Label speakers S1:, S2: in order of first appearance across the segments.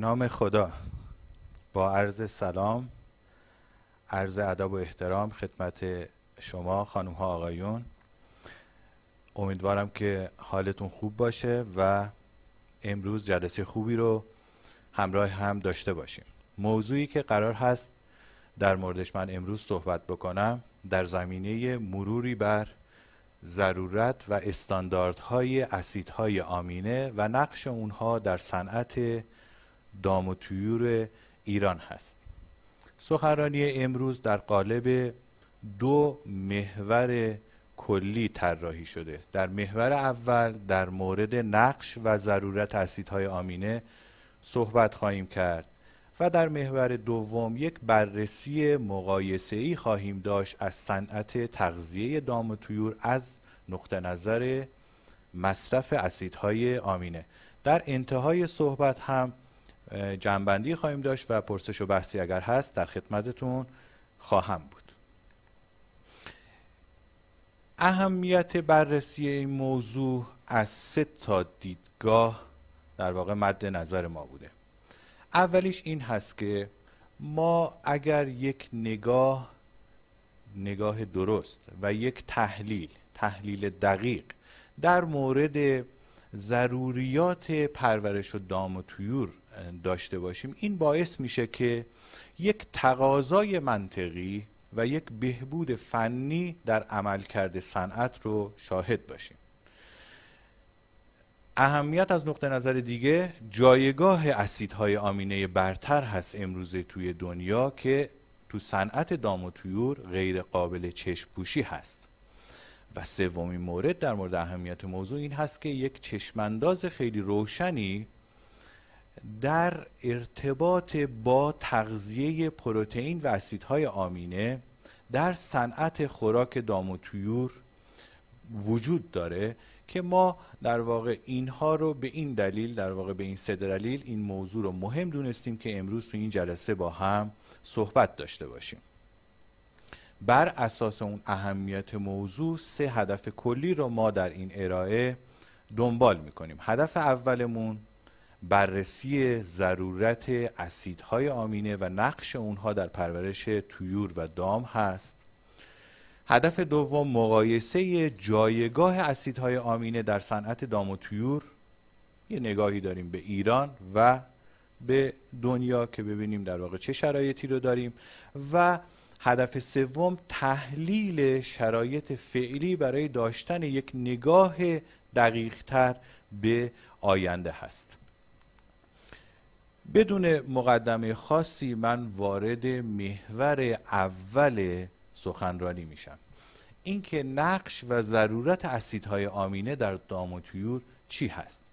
S1: نام خدا. با عرض سلام عرض ادب و احترام خدمت شما خانم ها آقایون. امیدوارم که حالتون خوب باشه و امروز جلسه خوبی رو همراه هم داشته باشیم. موضوعی که قرار هست در موردش من امروز صحبت بکنم در زمینه مروری بر ضرورت و استانداردهای اسیدهای آمینه و نقش اونها در صنعت دام و تویور ایران هست. سخنرانی امروز در قالب دو محور کلی طراحی شده. در محور اول در مورد نقش و ضرورت اسیدهای آمینه صحبت خواهیم کرد و در محور دوم یک بررسی مقایسه ای خواهیم داشت از صنعت تغذیه دام و طیور از نقطه نظر مصرف اسیدهای آمینه. در انتهای صحبت هم جنبندی خواهیم داشت و پرسش و بحثی اگر هست در خدمتتون خواهم بود. اهمیت بررسی این موضوع از سه تا دیدگاه در واقع مد نظر ما بوده. اولیش این هست که ما اگر یک نگاه نگاه درست و یک تحلیل تحلیل دقیق در مورد ضروریات پرورش و دام و تویور داشته باشیم این باعث میشه که یک تقاضای منطقی و یک بهبود فنی در عملکرد صنعت رو شاهد باشیم. اهمیت از نقطه نظر دیگه جایگاه اسیدهای آمینه برتر هست امروزه توی دنیا که تو صنعت دام و تویور غیر قابل چشم پوشی هست. و سومین مورد در مورد اهمیت موضوع این هست که یک چشمانداز خیلی روشنی در ارتباط با تغذیه پروتئین و اسیدهای آمینه در صنعت خوراک دام و تویور وجود داره که ما در واقع اینها رو به این دلیل در واقع به این سه دلیل این موضوع رو مهم دونستیم که امروز تو این جلسه با هم صحبت داشته باشیم. بر اساس اون اهمیت موضوع سه هدف کلی رو ما در این ارائه دنبال می‌کنیم. هدف اولمون بررسی ضرورت اسیدهای آمینه و نقش اونها در پرورش تویور و دام هست. هدف دوم مقایسه جایگاه اسیدهای آمینه در صنعت دام و تویور یه نگاهی داریم به ایران و به دنیا که ببینیم در واقع چه شرایطی رو داریم. و هدف سوم تحلیل شرایط فعلی برای داشتن یک نگاه دقیقتر به آینده هست. بدون مقدمه خاصی من وارد محور اول سخنرانی میشم. اینکه نقش و ضرورت اسیدهای آمینه در دام و تویور چی هست؟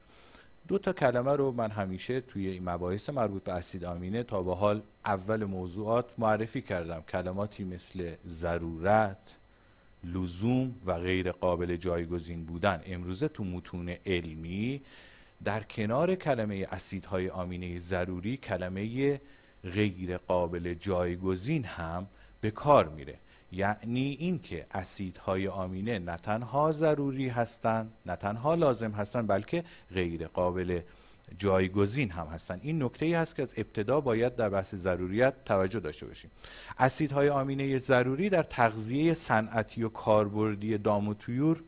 S1: دو تا کلمه رو من همیشه توی این مباحث مربوط به اسید آمینه تا به حال اول موضوعات معرفی کردم. کلماتی مثل ضرورت لزوم و غیر قابل جایگزین بودن. امروزه تو متون علمی در کنار کلمه اسیدهای آمینه ضروری کلمه غیر قابل جایگزین هم به کار میره. یعنی اینکه اسیدهای آمینه نه تنها ضروری هستند نه تنها لازم هستند بلکه غیر قابل جایگزین هم هستند این نکته ای هست که از ابتدا باید در بحث ضروریت توجه داشته باشیم. اسیدهای آمینه ضروری در تغذیه صنعتی و کاربردی دام و تویور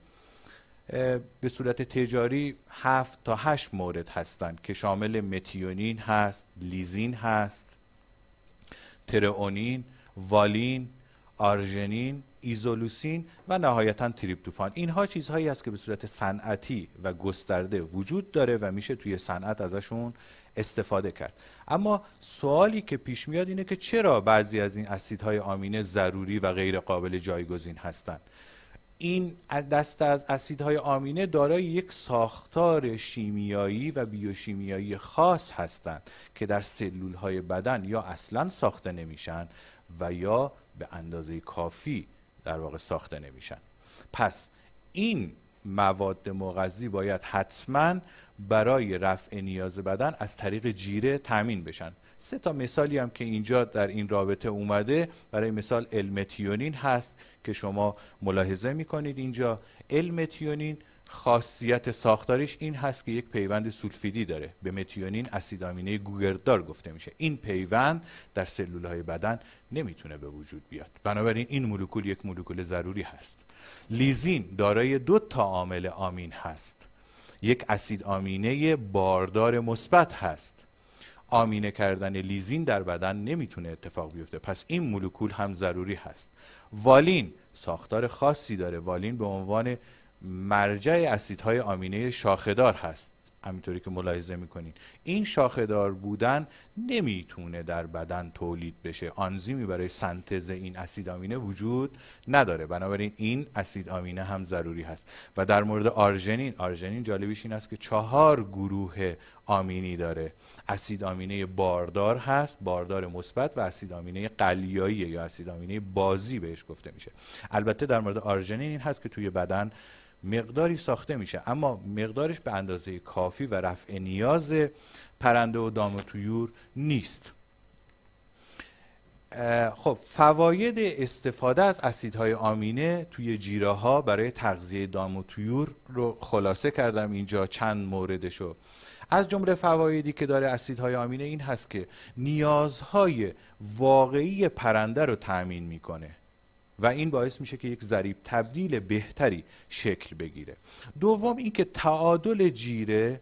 S1: به صورت تجاری هفت تا هشت مورد هستند که شامل متیونین هست لیزین هست ترئونین والین آرژنین ایزولوسین و نهایتا تریپتوفان. اینها چیزهایی است که به صورت صنعتی و گسترده وجود داره و میشه توی صنعت ازشون استفاده کرد. اما سوالی که پیش میاد اینه که چرا بعضی از این اسیدهای آمینه ضروری و غیر قابل جایگزین هستند این دست از اسیدهای آمینه دارای یک ساختار شیمیایی و بیوشیمیایی خاص هستند که در سلول های بدن یا اصلا ساخته نمیشن و یا به اندازه کافی در واقع ساخته نمیشن. پس این مواد مغذی باید حتما برای رفع نیاز بدن از طریق جیره تامین بشن. سه تا مثالی هم که اینجا در این رابطه اومده برای مثال المتیونین هست که شما ملاحظه می‌کنید اینجا. المتیونین خاصیت ساختاریش این هست که یک پیوند سولفیدی داره. به متیونین اسید آمینه گوگردار گفته میشه. این پیوند در سلول های بدن نمی‌تونه به وجود بیاد. بنابراین این مولکول یک مولکول ضروری هست. لیزین دارای دو تا عامل آمین هست. یک اسید آمینه باردار مثبت هست. آمینه کردن لیزین در بدن نمی‌تونه اتفاق بیفته. پس این مولکول هم ضروری هست. والین ساختار خاصی داره. والین به عنوان مرجع اسیدهای آمینه شاخدار هست. همینطوری که ملاحظه می‌کنین. این شاخدار بودن نمی‌تونه در بدن تولید بشه. آنزیمی برای سنتز این اسید آمینه وجود نداره. بنابراین این اسید آمینه هم ضروری هست. و در مورد آرژنین آرژنین جالبیش این است که چهار گروه آمینی داره. اسید آمینه باردار هست باردار مثبت و اسید آمینه قلیایی یا اسید آمینه بازی بهش گفته میشه. البته در مورد آرژنین این هست که توی بدن مقداری ساخته میشه اما مقدارش به اندازه کافی و رفع نیاز پرنده و دام و تویور نیست. خب فواید استفاده از اسیدهای آمینه توی جیره ها برای تغذیه دام و تویور رو خلاصه کردم اینجا چند موردشو. از جمله فوایدی که داره اسیدهای آمینه این هست که نیازهای واقعی پرنده رو تأمین می‌کنه و این باعث میشه که یک ضریب تبدیل بهتری شکل بگیره. دوم اینکه تعادل جیره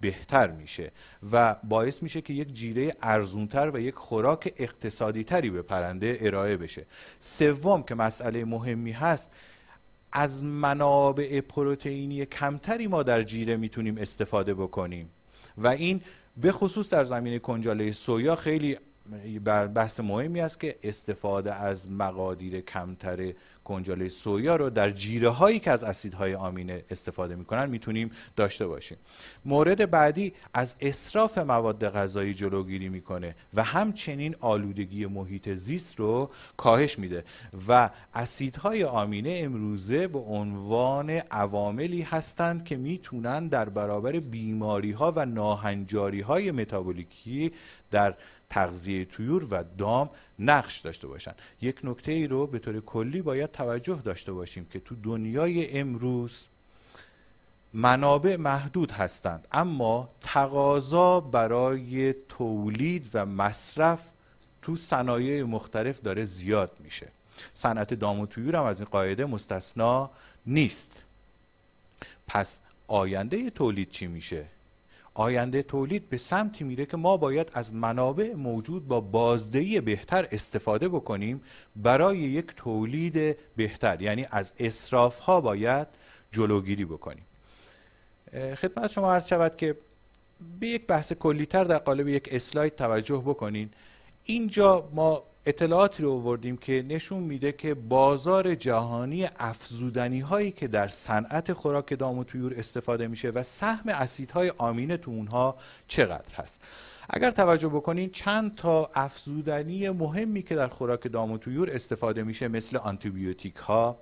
S1: بهتر میشه و باعث میشه که یک جیره ارزونتر و یک خوراک اقتصادی تری به پرنده ارائه بشه. سوم که مسئله مهمی هست از منابع پروتئینی کمتری ما در جیره می‌تونیم استفاده بکنیم. و این به خصوص در زمینه کنجاله سویا خیلی بحث مهمی است که استفاده از مقادیر کمتر کنجاله سویا رو در جیره هایی که از اسیدهای آمینه استفاده می‌کنن می‌تونیم داشته باشیم. مورد بعدی از اصراف مواد غذایی جلوگیری می‌کنه و همچنین آلودگی محیط زیست رو کاهش میده و اسیدهای آمینه امروزه به عنوان عواملی هستند که می‌تونن در برابر بیماری ها و ناهنجاری های متابولیکی در تغذیه تویور و دام نقش داشته باشن. یک نکته ای رو به طور کلی باید توجه داشته باشیم که تو دنیای امروز منابع محدود هستند اما تقاضا برای تولید و مصرف تو صنایع مختلف داره زیاد میشه. صنعت دام و تویور هم از این قاعده مستثنا نیست. پس آینده تولید چی میشه؟ آینده تولید به سمتی میره که ما باید از منابع موجود با بازدهی بهتر استفاده بکنیم برای یک تولید بهتر. یعنی از اصراف ها باید جلوگیری بکنیم. خدمت شما عرض شود که به یک بحث کلیتر در قالب یک اسلاید توجه بکنین. اینجا ما اطلاعاتی رو آوردیم که نشون میده که بازار جهانی افزودنی هایی که در صنعت خوراک دام و تویور استفاده میشه و سهم اسیدهای آمینه تو اونها چقدر هست. اگر توجه بکنین چند تا افزودنی مهمی که در خوراک دام و تویور استفاده میشه مثل آنتیبیوتیک ها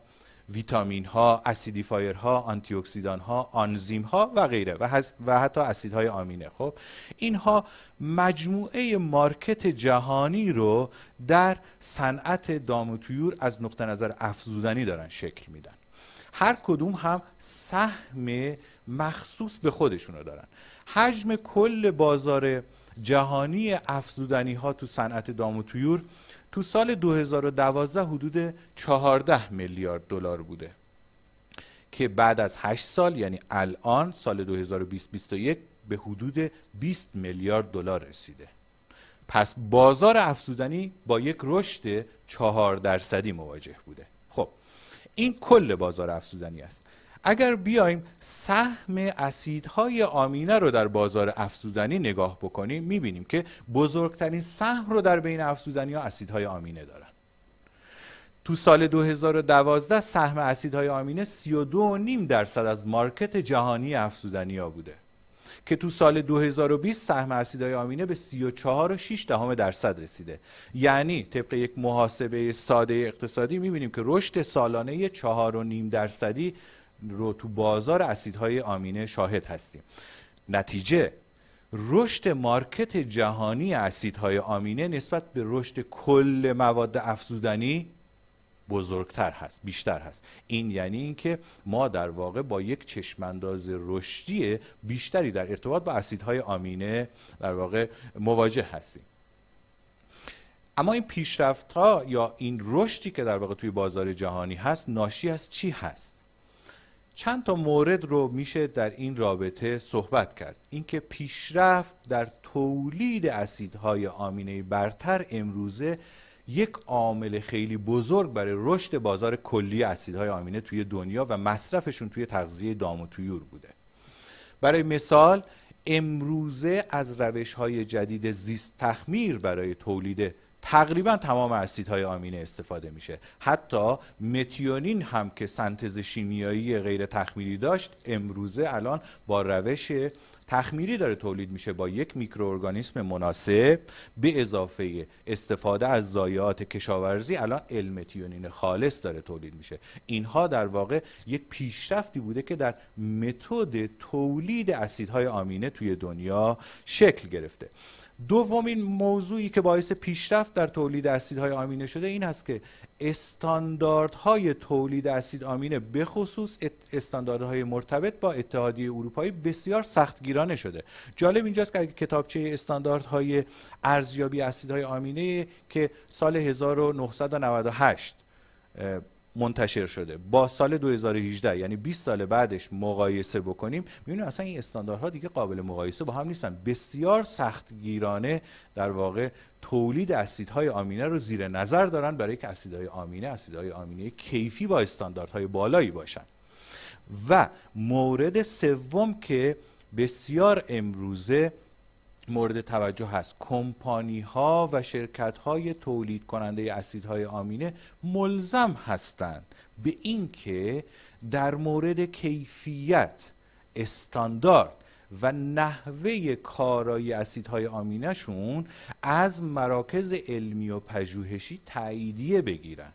S1: ویتامین ها acidifier ها آنتی اکسیدان ها آنزیم ها و غیره و, و حتی اسیدهای آمینه. خب اینها مجموعه market جهانی رو در صنعت دام و طیور از نقطه نظر افزودنی دارن شکل میدن. هر کدوم هم سهم مخصوص به خودشونو دارن. حجم کل بازار جهانی افزودنی ها تو صنعت دام و طیور تو سال 2012 حدود 14 میلیارد دلار بوده. که بعد از 8 سال یعنی الان سال 2020 به حدود 20 میلیارد دلار رسیده. پس بازار افزودنی با یک رشد 4 درصدی مواجه بوده. خب این کل بازار افزودنی است. اگر بیایم سهم اسیدهای آمینه رو در بازار افزودنی نگاه بکنیم می‌بینیم که بزرگترین سهم رو در بین افزودنی ها اسیدهای آمینه دارن. تو سال 2012 سهم اسیدهای آمینه 32.5 درصد از مارکت جهانی افزودنی ها بوده که تو سال 2020 سهم اسیدهای آمینه به 34.6 دهم درصد رسیده. یعنی طبق یک محاسبه ساده اقتصادی می‌بینیم که رشد سالانه 4.5 درصدی رو تو بازار اسیدهای آمینه شاهد هستیم. نتیجه رشد مارکت جهانی اسیدهای آمینه نسبت به رشد کل مواد افزودنی بزرگتر هست بیشتر هست. این یعنی اینکه ما در واقع با یک چشمانداز رشدی بیشتری در ارتباط با اسیدهای آمینه در واقع مواجه هستیم. اما این پیشرفت ها یا این رشدی که در واقع توی بازار جهانی هست ناشی از چی هست؟ چند تا مورد رو میشه در این رابطه صحبت کرد. اینکه پیشرفت در تولید اسیدهای آمینه برتر امروزه یک عامل خیلی بزرگ برای رشد بازار کلی اسیدهای آمینه توی دنیا و مصرفشون توی تغذیه دام و تویور بوده. برای مثال امروزه از روش های جدید زیست تخمیر برای تولید تقریبا تمام اسیدهای آمینه استفاده میشه. حتی متیونین هم که سنتز شیمیایی غیر تخمیری داشت امروزه الان با روش تخمیری داره تولید میشه با یک میکروارگانیسم مناسب. به اضافه استفاده از ضایعات کشاورزی الان المتیونین خالص داره تولید میشه. اینها در واقع یک پیشرفتی بوده که در متد تولید اسیدهای آمینه توی دنیا شکل گرفته. دومین موضوعی که باعث پیشرفت در تولید اسیدهای آمینه شده این است که استانداردهای تولید اسید آمینه به خصوص استانداردهای مرتبط با اتحادیه اروپایی بسیار سختگیرانه شده. جالب اینجاست که کتابچه استانداردهای ارزیابی اسیدهای آمینه که سال 1998 منتشر شده. با سال 2018 یعنی 20 سال بعدش مقایسه بکنیم می‌بینیم اصلا این استانداردها دیگه قابل مقایسه با هم نیستن. بسیار سختگیرانه در واقع تولید اسیدهای آمینه رو زیر نظر دارن برای که اسیدهای آمینه اسیدهای آمینه کیفی با استانداردهای بالایی باشن. و مورد سوم که بسیار امروزه مورد توجه هست. کمپانی ها و شرکت های تولید کننده اسیدهای آمینه ملزم هستند به اینکه در مورد کیفیت استاندارد و نحوه کارایی اسیدهای آمینهشون از مراکز علمی و پژوهشی تاییدیه بگیرن.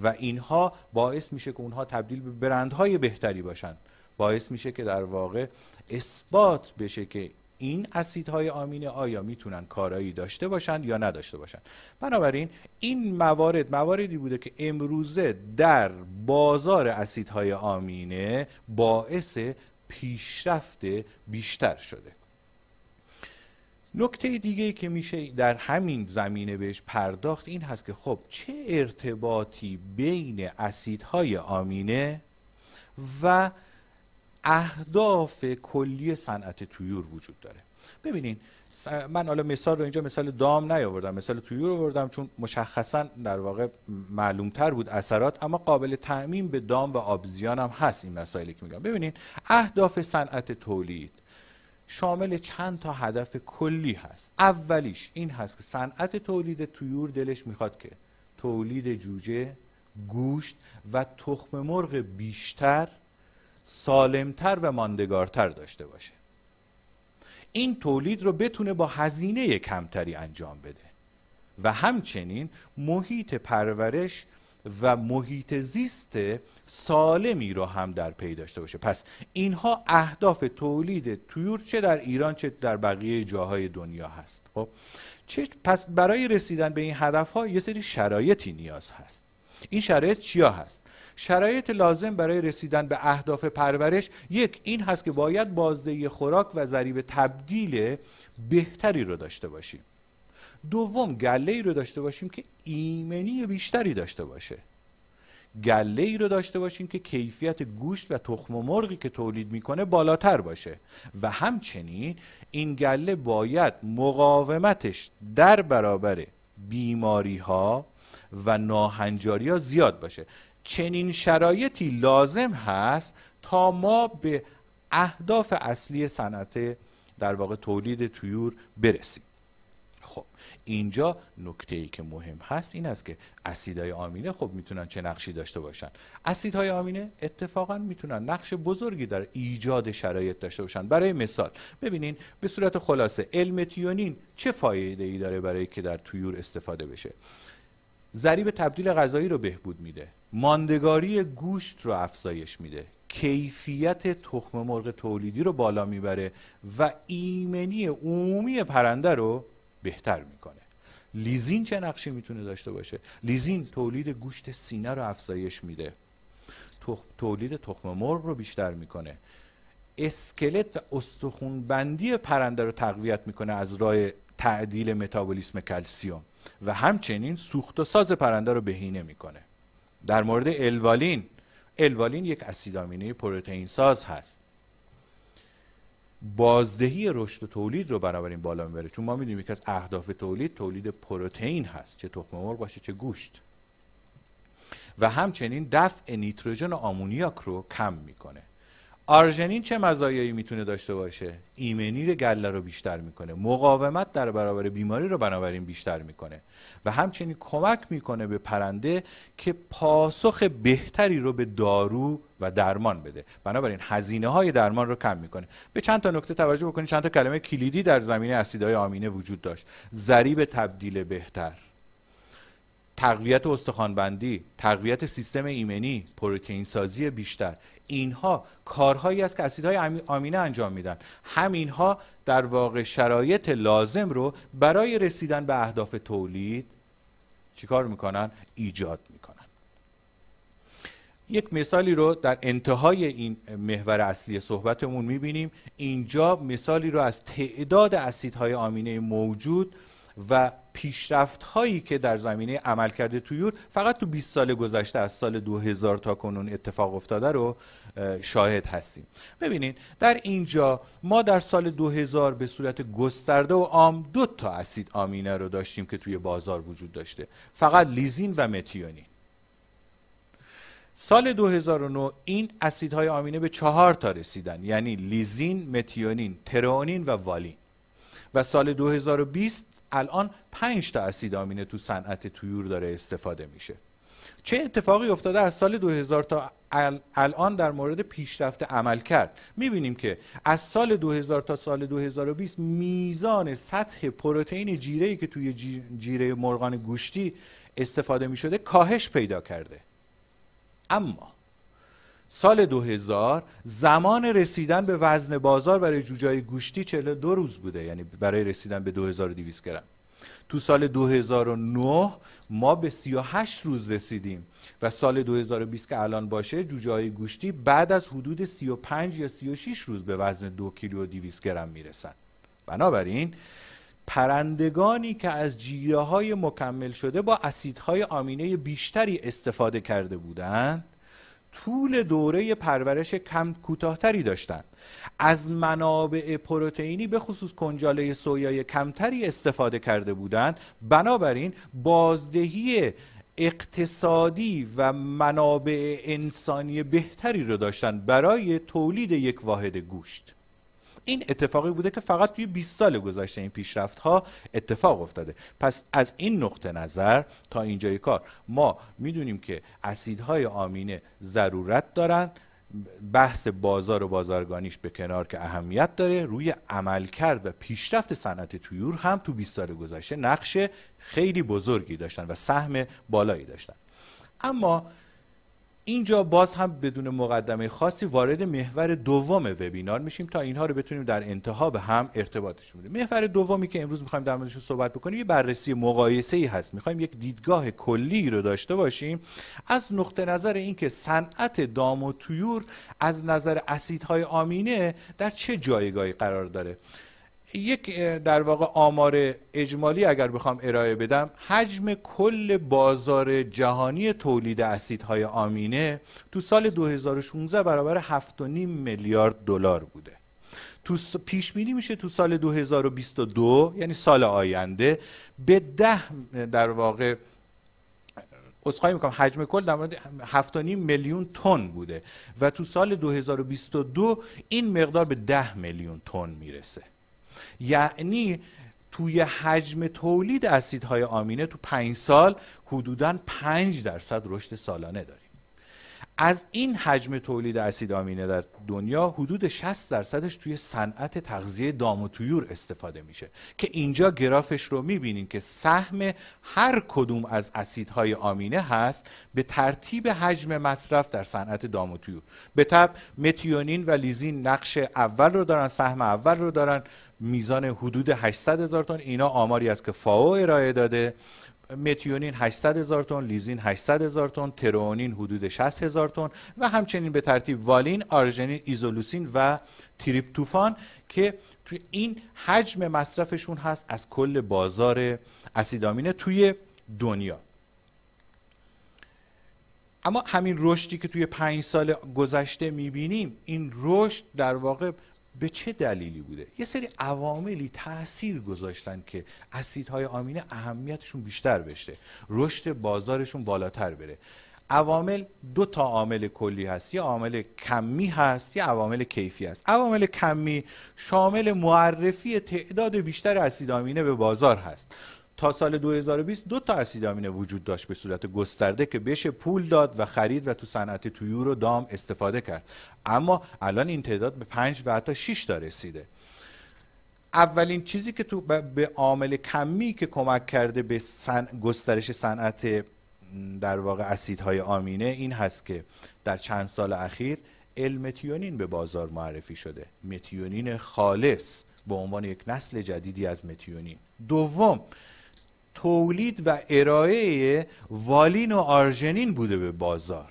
S1: و اینها باعث میشه که اونها تبدیل به برندهای بهتری باشن. باعث میشه که در واقع اثبات بشه که این اسیدهای آمینه آیا می‌تونن کارایی داشته باشند یا نداشته باشند بنابراین این موارد مواردی بوده که امروزه در بازار اسیدهای آمینه باعث پیشرفت بیشتر شده. نکته دیگه که میشه در همین زمینه بهش پرداخت این هست که خب چه ارتباطی بین اسیدهای آمینه و اهداف کلی صنعت تویور وجود داره. ببینین من حالا مثال رو اینجا مثال دام نیاوردم مثال تویور آوردم چون مشخصا در واقع معلومتر بود اثرات اما قابل تعمین به دام و آبزیان هم هست این مسائلی که میگم. ببینین اهداف صنعت تولید شامل چند تا هدف کلی هست. اولیش این هست که صنعت تولید تویور دلش می‌خواد که تولید جوجه گوشت و تخم مرغ بیشتر سالمتر و ماندگارتر داشته باشه. این تولید رو بتونه با هزینه کمتری انجام بده. و همچنین محیط پرورش و محیط زیست سالمی رو هم در پی داشته باشه. پس اینها اهداف تولید تویور چه در ایران چه در بقیه جاهای دنیا هست. خب پس برای رسیدن به این هدف ها یه سری شرایطی نیاز هست. این شرایط چیا هست؟ شرایط لازم برای رسیدن به اهداف پرورش یک این هست که باید بازدهی خوراک و ضریب تبدیل بهتری رو داشته باشیم. دوم گله ای رو داشته باشیم که ایمنی بیشتری داشته باشه. گله ای رو داشته باشیم که کیفیت گوشت و تخم مرغی که تولید می‌کنه بالاتر باشه. و همچنین این گله باید مقاومتش در برابر بیماری ها و ناهنجاری ها زیاد باشه. چنین شرایطی لازم هست تا ما به اهداف اصلی صنعت در واقع تولید تویور برسیم. خب اینجا نکته ای که مهم هست این است که اسیدهای آمینه خب می‌تونن چه نقشی داشته باشن. اسیدهای آمینه اتفاقا می‌تونن نقش بزرگی در ایجاد شرایط داشته باشن. برای مثال ببینین به صورت خلاصه المتیونین چه فایده ای داره برای که در تویور استفاده بشه؟ ضریب تبدیل غذایی رو بهبود میده. ماندگاری گوشت رو افزایش میده. کیفیت تخم مرغ تولیدی رو بالا می‌بره و ایمنی عمومی پرنده رو بهتر می‌کنه. لیزین چه نقشی می‌تونه داشته باشه؟ لیزین تولید گوشت سینه رو افزایش میده. تولید تخم مرغ رو بیشتر می‌کنه. اسکلت و استخون بندی پرنده رو تقویت می‌کنه از راه تعدیل متابولیسم کلسیوم و همچنین سوخت و ساز پرنده رو بهینه می‌کنه. در مورد الوالین الوالین یک اسیدامینه پروتئین ساز هست. بازدهی رشد و تولید رو بنابراین بالا می‌بره. چون ما می‌دونیم یکی از اهداف تولید تولید پروتئین هست. چه تخم مرغ باشه چه گوشت. و همچنین دفع نیتروژن و آمونیاک رو کم می‌کنه. آرژنین چه مزایایی می‌تونه داشته باشه؟ ایمنی گله رو بیشتر می‌کنه. مقاومت در برابر بیماری رو بنابراین بیشتر می‌کنه. و همچنین کمک می‌کنه به پرنده که پاسخ بهتری رو به دارو و درمان بده. بنابراین هزینه های درمان رو کم می‌کنه. به چند تا نکته توجه بکنید. چند تا کلمه کلیدی در زمینه اسیدهای آمینه وجود داشت. ضریب تبدیل بهتر. تقویت استخوانبندی تقویت سیستم ایمنی پروتئین سازی بیشتر. اینها کارهایی است که اسیدهای آمینه انجام میدن. همینها در واقع شرایط لازم رو برای رسیدن به اهداف تولید چیکار می‌کنن؟ ایجاد می‌کنن. یک مثالی رو در انتهای این محور اصلی صحبتمون می‌بینیم. اینجا مثالی رو از تعداد اسیدهای آمینه موجود و پیشرفت هایی که در زمینه عملکرد تویور فقط تو 20 سال گذشته از سال 2000 تا کنون اتفاق افتاده رو شاهد هستیم. ببینید در اینجا ما در سال 2000 به صورت گسترده و عام دو تا اسید آمینه رو داشتیم که توی بازار وجود داشته. فقط لیزین و متیونین. سال 2009 این اسیدهای آمینه به چهار تا رسیدن یعنی لیزین، متیونین، ترئونین و والین. و سال 2020 الان 5 تا اسید آمینه تو صنعت تویور داره استفاده میشه. چه اتفاقی افتاده؟ از سال 2000 تا الان در مورد پیشرفت عمل کرد. می‌بینیم که از سال 2000 تا سال 2020 میزان سطح پروتئین جیره که توی جیره مرغان گوشتی استفاده می‌شده کاهش پیدا کرده. اما سال 2000 زمان رسیدن به وزن بازار برای جوجه گوشتی 42 روز بوده یعنی برای رسیدن به 2200 گرم. تو سال 2009 ما به 38 روز رسیدیم و سال 2020 که الان باشه جوجه های گوشتی بعد از حدود 35 یا 36 روز به وزن 2 کیلو و 200 گرم می‌رسن. بنابراین پرندگانی که از جیره های مکمل شده با اسیدهای آمینه بیشتری استفاده کرده بودند طول دوره پرورش کم کوتاهتری داشتند از منابع پروتئینی به خصوص کنجاله سویای کمتری استفاده کرده بودند. بنابراین بازدهی اقتصادی و منابع انسانی بهتری رو داشتن برای تولید یک واحد گوشت. این اتفاقی بوده که فقط توی 20 سال گذشته این پیشرفت ها اتفاق افتاده. پس از این نقطه نظر تا اینجای کار ما می‌دونیم که اسیدهای آمینه ضرورت دارن. بحث بازار و بازارگانیش به کنار که اهمیت داره. روی عملکرد و پیشرفت صنعت تویور هم تو 20 سال گذشته نقش خیلی بزرگی داشتن و سهم بالایی داشتن. اما اینجا باز هم بدون مقدمه خاصی وارد محور دوم وبینار میشیم تا اینها رو بتونیم در انتها به هم ارتباطشون بدیم. محور دومی که امروز می‌خوایم در موردش صحبت بکنیم یه بررسی مقایسه ای هست. می‌خوایم یک دیدگاه کلی رو داشته باشیم. از نقطه نظر اینکه صنعت دام و تویور از نظر اسیدهای آمینه در چه جایگاهی قرار داره؟ یک در واقع آمار اجمالی اگر بخوام ارائه بدم حجم کل بازار جهانی تولید اسیدهای آمینه تو سال 2016 برابر 7.5 میلیارد دلار بوده. تو پیش بینی میشه تو سال 2022 یعنی سال آینده به ده در واقع اسخای می‌کنم حجم کل در مورد 7.5 میلیون تن بوده و تو سال 2022 این مقدار به 10 میلیون تن می‌رسه. یعنی توی حجم تولید اسیدهای آمینه تو پنج سال حدودا 5 درصد رشد سالانه داریم. از این حجم تولید اسید آمینه در دنیا حدود 60 درصدش توی صنعت تغذیه دام و تویور استفاده میشه که اینجا گرافش رو می‌بینین که سهم هر کدوم از اسیدهای آمینه هست به ترتیب حجم مصرف در صنعت دام و تویور به ترتیب متیونین و لیزین نقش اول رو دارن سهم اول رو دارن. میزان حدود 800 هزار تن. اینا آماری است که فاو ارائه داده. متیونین 800 هزار تن لیزین 800 هزار تن ترئونین حدود 60 هزار تن و همچنین به ترتیب والین آرژنین ایزولوسین و تریپتوفان که توی این حجم مصرفشون هست از کل بازار اسید آمینه توی دنیا. اما همین رشدی که توی پنج سال گذشته می‌بینیم این رشد در واقع به چه دلیلی بوده؟ یه سری عواملی تاثیر گذاشتن که اسیدهای آمینه اهمیتشون بیشتر بشه. رشد بازارشون بالاتر بره. عوامل دو تا عامل کلی هست. یه عامل کمی هست یه عوامل کیفی هست. عوامل کمی شامل معرفی تعداد بیشتر اسید آمینه به بازار هست. تا سال 2020 دو تا اسید آمینه وجود داشت به صورت گسترده که بشه پول داد و خرید و تو صنعت تویور و دام استفاده کرد. اما الان این تعداد به 5 و حتی 6 تا رسیده. اولین چیزی که تو به عامل کمی که کمک کرده به گسترش صنعت در واقع اسیدهای آمینه این هست که در چند سال اخیر المتیونین به بازار معرفی شده. متیونین خالص به عنوان یک نسل جدیدی از متیونین دوم تولید و ارائه والین و آرژنین بوده به بازار.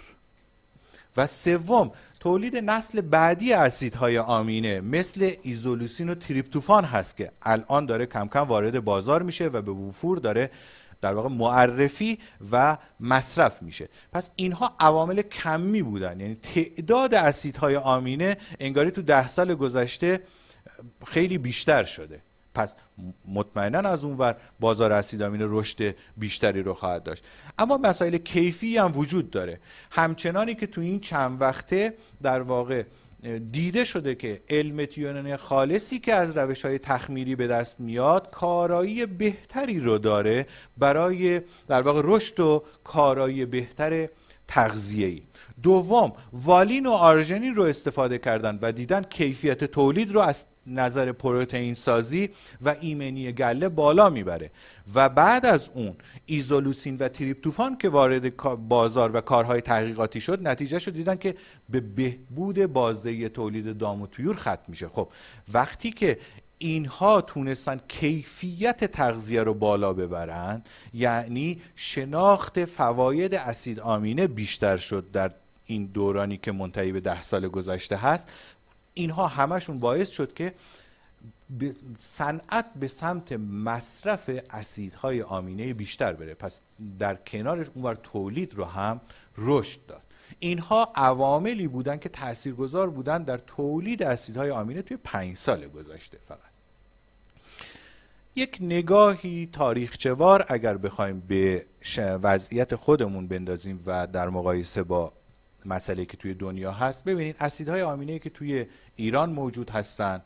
S1: و سوم تولید نسل بعدی اسیدهای آمینه مثل ایزولوسین و تریپتوفان هست که الان داره کم کم وارد بازار میشه و به وفور داره در واقع معرفی و مصرف میشه. پس اینها عوامل کمی بودن. یعنی تعداد اسیدهای آمینه انگاری تو ده سال گذشته خیلی بیشتر شده. پس مطمئنا از اونور بازار اسیدامین رشد بیشتری رو خواهد داشت. اما مسائل کیفی هم وجود داره. همچنانی که تو این چند وقته در واقع دیده شده که علم خالصی که از روش های تخمیری به دست میاد کارایی بهتری رو داره برای در واقع رشد و کارایی بهتر تغذیه‌ای. دوم والین و آرژنین رو استفاده کردن و دیدن کیفیت تولید رو از نظر پروتئین سازی و ایمنی گله بالا می‌بره. و بعد از اون ایزولوسین و تریپتوفان که وارد بازار و کارهای تحقیقاتی شد نتیجه شد دیدن که به بهبود بازدهی تولید دام و تویور ختم میشه. خب وقتی که اینها تونستن کیفیت تغذیه رو بالا ببرن یعنی شناخت فواید اسید آمینه بیشتر شد در این دورانی که منتهی به ده سال گذشته هست اینها همشون باعث شد که صنعت به سمت مصرف اسیدهای آمینه بیشتر بره. پس در کنارش اونور تولید رو هم رشد داد. اینها عواملی بودن که تاثیرگذار بودن در تولید اسیدهای آمینه توی پنج سال گذشته فقط. یک نگاهی تاریخچوار اگر بخوایم به وضعیت خودمون بندازیم و در مقایسه با مسئله که توی دنیا هست ببینید اسیدهای آمینه که توی ایران موجود هستن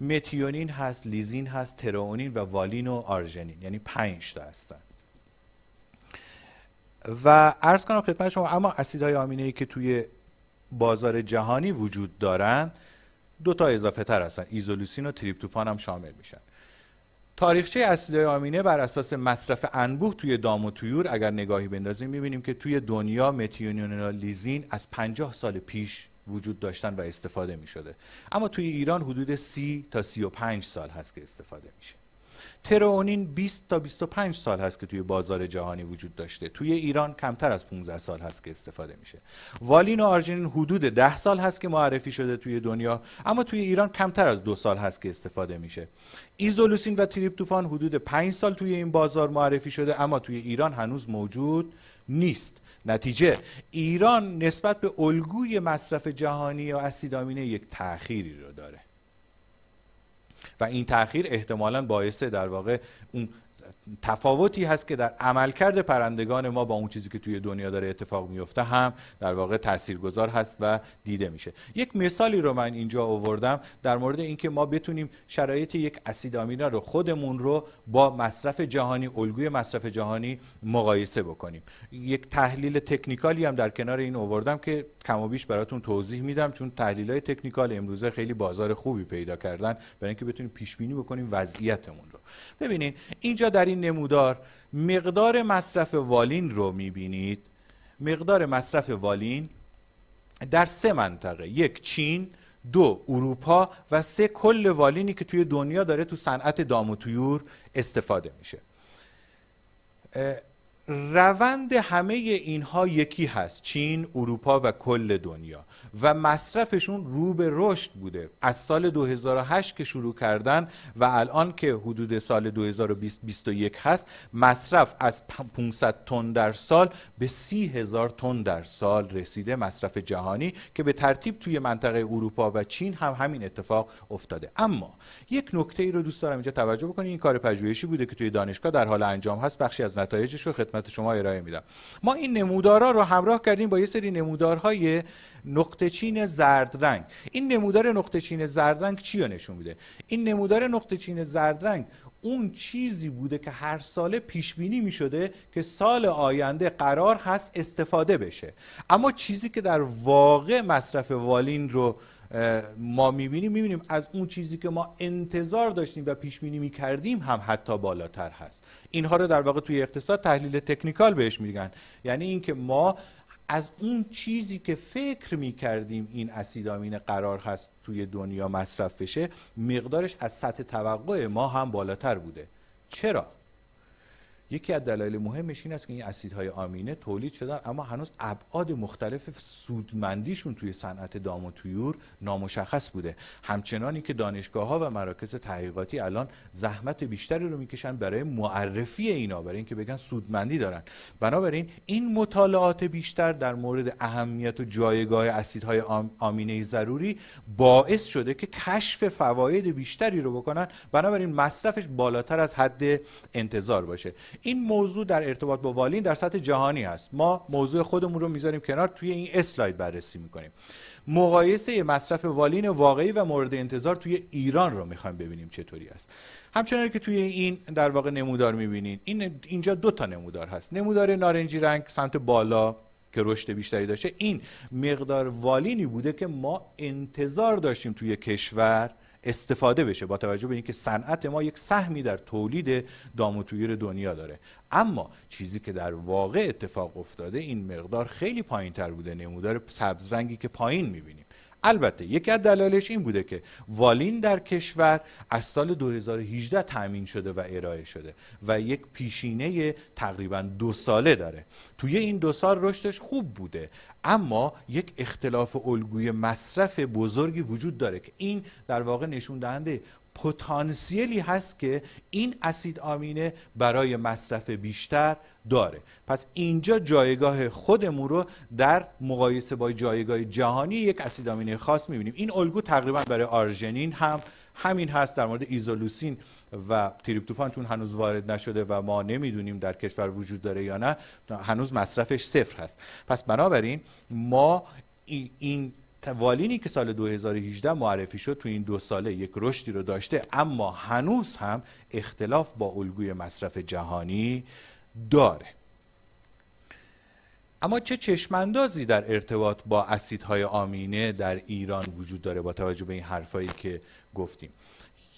S1: متیونین هست لیزین هست ترئونین و والین و آرژنین. یعنی پنج تا هستن. و عرض کنم خدمت شما اما اسیدهای آمینه ای که توی بازار جهانی وجود دارن دو تا اضافه تر هستن. ایزولوسین و تریپتوفان هم شامل میشن. تاریخچه اسیدهای آمینه بر اساس مصرف انبوه توی دام و طیور اگر نگاهی بندازیم می‌بینیم که توی دنیا متیونین و لیزین از 50 سال پیش وجود داشتن و استفاده می شده اما توی ایران حدود 30 تا 35 سال هست که استفاده میشه. ترئونین 20 تا 25 سال هست که توی بازار جهانی وجود داشته. توی ایران کمتر از 15 سال هست که استفاده میشه. والین و آرژینین حدود 10 سال هست که معرفی شده توی دنیا اما توی ایران کمتر از دو سال هست که استفاده میشه. ایزولوسین و تریپتوفان حدود 5 سال توی این بازار معرفی شده اما توی ایران هنوز موجود نیست. نتیجه. ایران نسبت به الگوی مصرف جهانی و اسیدامینه یک تأخیری رو داره. و این تاخیر احتمالا باعث در واقع اون تفاوتی هست که در عملکرد پرندگان ما با اون چیزی که توی دنیا داره اتفاق میفته هم در واقع تاثیرگذار هست و دیده میشه. یک مثالی رو من اینجا آوردم در مورد اینکه ما بتونیم شرایط یک اسید آمینه رو خودمون رو با مصرف جهانی الگوی مصرف جهانی مقایسه بکنیم. یک تحلیل تکنیکالی هم در کنار این آوردم که کم و بیش براتون توضیح میدم چون تحلیل های تکنیکال امروزه خیلی بازار خوبی پیدا کردن برای اینکه بتونیم پیش بینی بکنیم وضعیتمون رو. ببینید اینجا در این نمودار مقدار مصرف والین رو می‌بینید. مقدار مصرف والین در سه منطقه یک چین دو اروپا و سه کل والینی که توی دنیا داره تو صنعت دام و تویور استفاده میشه. روند همه اینها یکی هست چین، اروپا و کل دنیا. و مصرفشون رو به رشد بوده. از سال 2008 که شروع کردن و الان که حدود سال 2021 هست مصرف از 500 تن در سال به 30 هزار تن در سال رسیده مصرف جهانی که به ترتیب توی منطقه اروپا و چین هم همین اتفاق افتاده. اما یک نکته ای رو دوست دارم اینجا توجه بکنید این کار پژوهشی بوده که توی دانشگاه در حال انجام هست. بخشی از نتایجش رو خدمت شما ارائه میدم. ما این نمودارها رو همراه کردیم با یه سری نمودارهای نقطه چین زرد رنگ این نمودار نقطه چین زرد رنگ چی نشون میده؟ این نمودار نقطه چین زرد رنگ اون چیزی بوده که هر ساله پیش بینی می شده که سال آینده قرار هست استفاده بشه. اما چیزی که در واقع مصرف والین رو ما می‌بینیم می‌بینیم از اون چیزی که ما انتظار داشتیم و پیش بینی می‌کردیم هم حتی بالاتر هست. اینها رو در واقع توی اقتصاد تحلیل تکنیکال بهش میگن. یعنی اینکه ما از اون چیزی که فکر می کردیم این اسیدامین قرار هست توی دنیا مصرف بشه مقدارش از سطح توقع ما هم بالاتر بوده چرا؟ یکی از دلایل مهمش این است که این اسیدهای آمینه تولید شدن اما هنوز ابعاد مختلف سودمندیشون توی صنعت دام و تویور نامشخص بوده. همچنانی که دانشگاه ها و مراکز تحقیقاتی الان زحمت بیشتری رو می‌کشن برای معرفی اینا برای اینکه بگن سودمندی دارن. بنابراین این مطالعات بیشتر در مورد اهمیت و جایگاه اسیدهای آمینه ضروری باعث شده که کشف فواید بیشتری رو بکنن. بنابراین مصرفش بالاتر از حد انتظار باشه. این موضوع در ارتباط با والین در سطح جهانی هست. ما موضوع خودمون رو می‌ذاریم کنار توی این اسلاید بررسی می‌کنیم. مقایسه مصرف والین واقعی و مورد انتظار توی ایران رو می‌خوایم ببینیم چطوری است. همچنان که توی این در واقع نمودار می‌بینید این اینجا دو تا نمودار هست. نمودار نارنجی رنگ سمت بالا که رشد بیشتری داشته این مقدار والینی بوده که ما انتظار داشتیم توی کشور استفاده بشه با توجه به اینکه صنعت ما یک سهمی در تولید داموتویر دنیا داره. اما چیزی که در واقع اتفاق افتاده این مقدار خیلی پایین تر بوده. نمودار سبز رنگی که پایین می‌بینیم. البته یکی از دلایلش این بوده که والین در کشور از سال 2018 تامین شده و ارائه شده و یک پیشینه تقریبا دو ساله داره. توی این دو سال رشدش خوب بوده اما یک اختلاف الگوی مصرف بزرگی وجود داره که این در واقع نشون دهنده پتانسیلی هست که این اسید آمینه برای مصرف بیشتر داره. پس اینجا جایگاه خودمون رو در مقایسه با جایگاه جهانی یک اسید آمینه خاص می‌بینیم. این الگو تقریبا برای آرژنین هم همین هست در مورد ایزولوسین و تریپتوفان چون هنوز وارد نشده و ما نمی‌دونیم در کشور وجود داره یا نه هنوز مصرفش صفر هست. پس بنابراین ما این والینی که سال 2018 معرفی شد تو این دو ساله یک رشدی رو داشته اما هنوز هم اختلاف با الگوی مصرف جهانی داره. اما چه چشماندازی در ارتباط با اسیدهای آمینه در ایران وجود داره با توجه به این حرفایی که گفتیم؟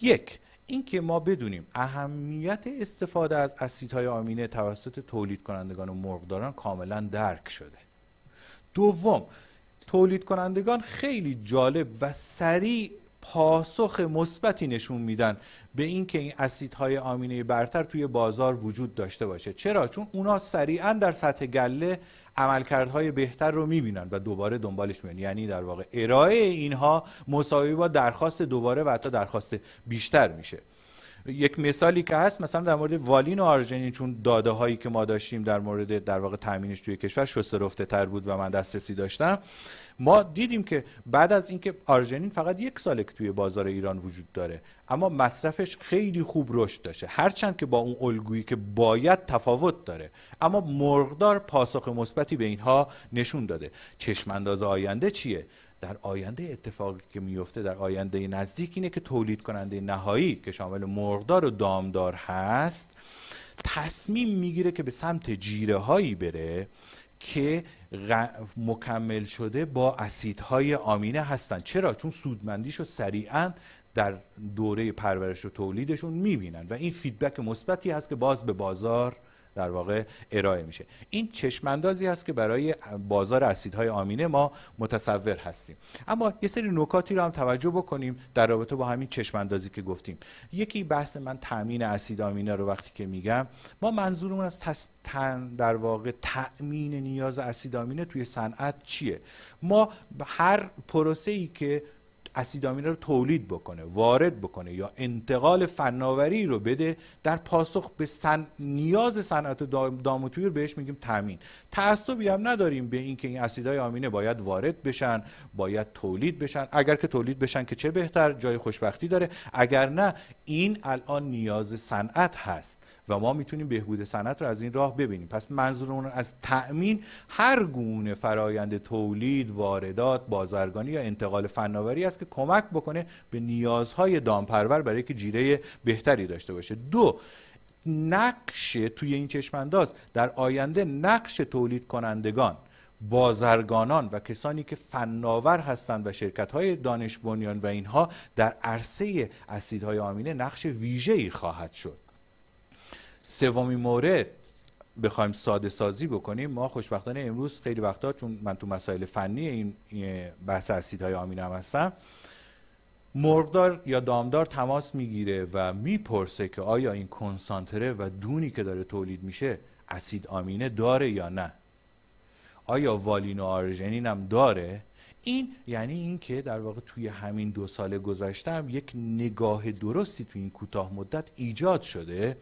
S1: یک اینکه ما بدونیم اهمیت استفاده از اسیدهای آمینه توسط تولید کنندگان و مرغداران کاملا درک شده. دوم تولید کنندگان خیلی جالب و سریع پاسخ مثبتی نشون میدن به اینکه این اسیدهای آمینه برتر توی بازار وجود داشته باشه. چرا؟ چون اونا سریعا در سطح گله عملکردهای بهتر رو می‌بینن و دوباره دنبالش میان یعنی در واقع ارائه اینها مساوی با درخواست دوباره و حتی درخواست بیشتر میشه. یک مثالی که هست مثلا در مورد والین و آرژنین چون داده هایی که ما داشتیم در مورد در واقع تامینش توی کشور شسته تر بود و من دسترسی داشتم. ما دیدیم که بعد از اینکه آرژنین فقط یک ساله که توی بازار ایران وجود داره اما مصرفش خیلی خوب رشد داشته. هرچند که با اون الگویی که باید تفاوت داره اما مرغدار پاسخ مثبتی به اینها نشون داده. چشم انداز آینده چیه؟ در آینده اتفاقی که میفته در آینده نزدیک اینه که تولید کننده نهایی که شامل مرغدار و دامدار هست تصمیم می‌گیره که به سمت جیره هایی بره که مکمل شده با اسیدهای آمینه هستند چرا؟ چون سودمندیش رو سریعا در دوره پرورش و تولیدشون می‌بینن و این فیدبک مثبتی هست که باز به بازار در واقع ارائه میشه. این چشماندازی هست که برای بازار اسیدهای آمینه ما متصور هستیم. اما یه سری نکاتی رو هم توجه بکنیم در رابطه با همین چشماندازی که گفتیم. یکی بحث من تامین اسید آمینه رو وقتی که میگم ما منظورمون از در واقع تأمین نیاز اسید آمینه توی صنعت چیه؟ ما هر پروسه ای که اسید آمینه رو تولید بکنه وارد بکنه یا انتقال فناوری رو بده در پاسخ به سن... نیاز صنعت دام بهش میگیم تامین. تعصبی هم نداریم به اینکه این اسیدهای آمینه باید وارد بشن باید تولید بشن. اگر که تولید بشن که چه بهتر؟ جای خوشبختی داره. اگر نه این الان نیاز صنعت هست. و ما می‌تونیم بهبود صنعت رو از این راه ببینیم. پس منظورمون از تأمین هر گونه فرایند تولید واردات بازرگانی یا انتقال فناوری است که کمک بکنه به نیازهای دامپرور برای که جیره بهتری داشته باشه. دو نقش توی این چشمانداز در آینده نقش تولید کنندگان بازرگانان و کسانی که فناور هستند و شرکت های دانش بنیان و اینها در عرصه اسیدهای آمینه نقش ویژه‌ای خواهد شد. سومین مورد بخوایم ساده سازی بکنیم ما خوشبختانه امروز خیلی وقتا چون من تو مسائل فنی این بحث اسیدهای آمینه هم هستم مرغدار یا دامدار تماس می‌گیره و می‌پرسه که آیا این کنسانتره و دونی که داره تولید میشه اسید آمینه داره یا نه؟ آیا والین و آرژنین هم داره؟ این یعنی اینکه در واقع توی همین دو سال گذشته هم یک نگاه درستی توی این کوتاه مدت ایجاد شده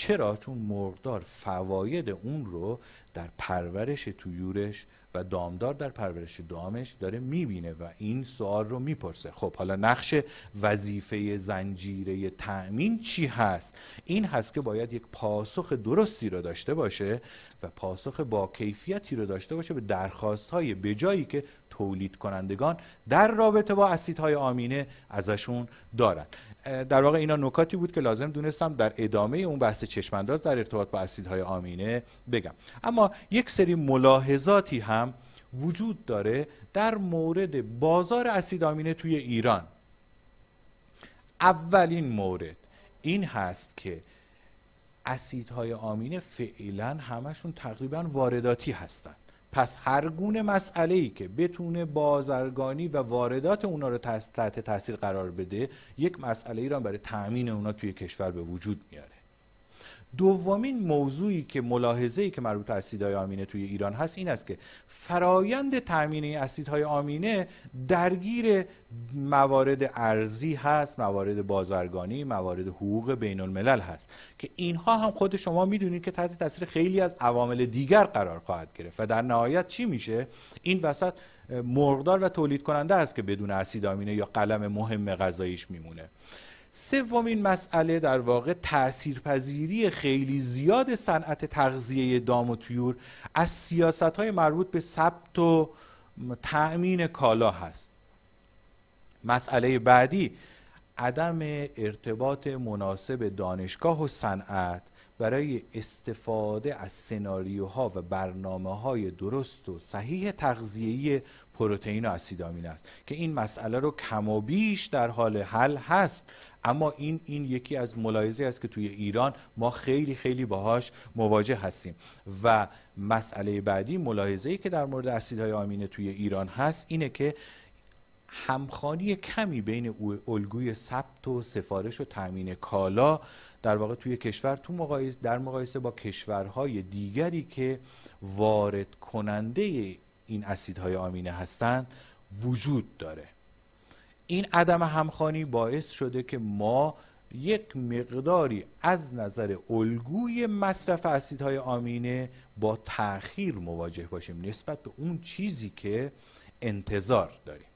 S1: چرا؟ چون مرغدار فواید اون رو در پرورش تویورش و دامدار در پرورش دامش داره می‌بینه و این سوال رو می‌پرسه. خب حالا نقش وظیفه زنجیره تأمین چی هست؟ این هست که باید یک پاسخ درستی رو داشته باشه و پاسخ با کیفیتی رو داشته باشه به درخواست های بجایی که تولید کنندگان در رابطه با اسیدهای آمینه ازشون دارن. در واقع اینا نکاتی بود که لازم دونستم در ادامه اون بحث چشمانداز در ارتباط با اسیدهای آمینه بگم. اما یک سری ملاحظاتی هم وجود داره در مورد بازار اسید آمینه توی ایران. اولین مورد این هست که اسیدهای آمینه فعلا همشون تقریبا وارداتی هستند پس هر گونه مسئله ای که بتونه بازرگانی و واردات اونا رو تحت تاثیر قرار بده یک مسئله را برای تأمین اونا توی کشور به وجود میاره. دومین موضوعی که ملاحظه ای که مربوط به اسیدهای آمینه توی ایران هست این است که فرایند تامین اسیدهای آمینه درگیر موارد ارزی هست موارد بازرگانی موارد حقوق بین الملل هست که اینها هم خود شما می‌دونید که تحت تاثیر خیلی از عوامل دیگر قرار خواهد گرفت و در نهایت چی میشه؟ این وسط مرغدار و تولید کننده است که بدون اسید آمینه یا قلم مهم غذاییش میمونه. سومین مسئله در واقع تاثیرپذیری خیلی زیاد صنعت تغذیه دام و طیور از سیاست های مربوط به ثبت و تأمین کالا هست. مسئله بعدی عدم ارتباط مناسب دانشگاه و صنعت برای استفاده از سناریوها و برنامه های درست و صحیح تغذیه‌ای پروتئین و اسید آمین است که این مسئله رو کم و بیش در حال حل هست. اما این این یکی از ملاحظه است که توی ایران ما خیلی خیلی باهاش مواجه هستیم. و مسئله بعدی ملاحظه ای که در مورد اسیدهای آمینه توی ایران هست اینه که همخانی کمی بین الگوی ثبت و سفارش و تامین کالا در واقع توی کشور تو مقایسه در مقایسه با کشورهای دیگری که وارد کننده این اسیدهای آمینه هستند وجود داره. این عدم همخانی باعث شده که ما یک مقداری از نظر الگوی مصرف اسیدهای آمینه با تأخیر مواجه باشیم نسبت به اون چیزی که انتظار داریم.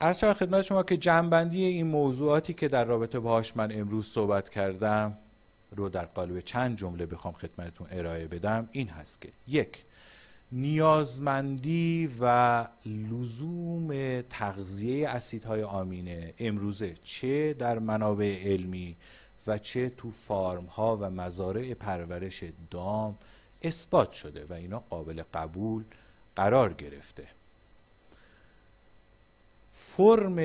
S1: عرض خدمت شما که جنبندی این موضوعاتی که در رابطه باهاش من امروز صحبت کردم رو در قالب چند جمله بخوام خدمتتون ارائه بدم. این هست که یک نیازمندی و لزوم تغذیه اسیدهای آمینه امروزه چه در منابع علمی و چه تو فارم ها و مزارع پرورش دام اثبات شده و اینا قابل قبول قرار گرفته. فرم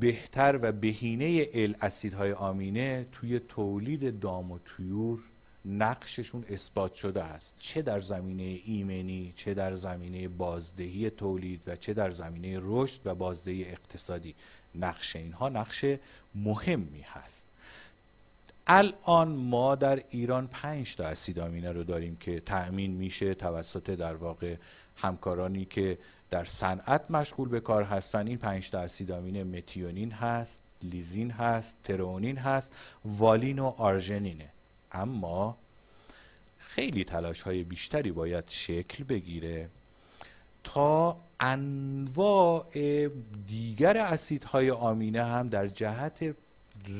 S1: بهتر و بهینه ال اسیدهای آمینه توی تولید دام و تویور نقششون اثبات شده است. چه در زمینه ایمنی چه در زمینه بازدهی تولید و چه در زمینه رشد و بازدهی اقتصادی. نقش اینها نقش مهمی هست. الان ما در ایران پنج تا اسید آمینه رو داریم که تأمین میشه توسط در واقع همکارانی که در صنعت مشغول به کار هستن. این پنج تا اسید آمینه متیونین هست لیزین هست ترونین هست والین و آرژنینه. اما خیلی تلاش های بیشتری باید شکل بگیره تا انواع دیگر اسیدهای آمینه هم در جهت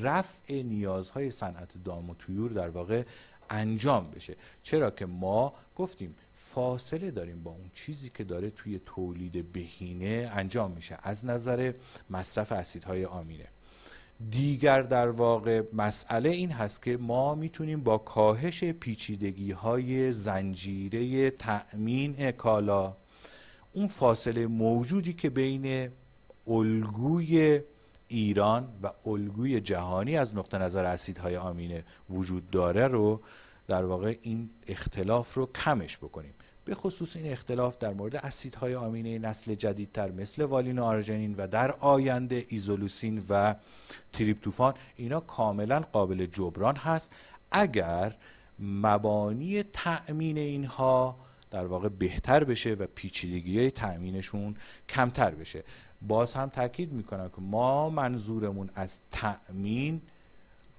S1: رفع نیازهای صنعت دام و تویور در واقع انجام بشه. چرا که ما گفتیم فاصله داریم با اون چیزی که داره توی تولید بهینه انجام میشه از نظر مصرف اسیدهای آمینه. دیگر در واقع مسئله این هست که ما می‌تونیم با کاهش پیچیدگی های زنجیره تأمین کالا اون فاصله موجودی که بین الگوی ایران و الگوی جهانی از نقطه نظر اسیدهای آمینه وجود داره رو در واقع این اختلاف رو کمش بکنیم. به خصوص این اختلاف در مورد اسیدهای آمینه نسل جدیدتر مثل والین آرژنین و در آینده ایزولوسین و تریپتوفان اینا کاملا قابل جبران هست. اگر مبانی تأمین اینها در واقع بهتر بشه و پیچیدگی تأمینشون کمتر بشه. باز هم تاکید می‌کنم که ما منظورمون از تأمین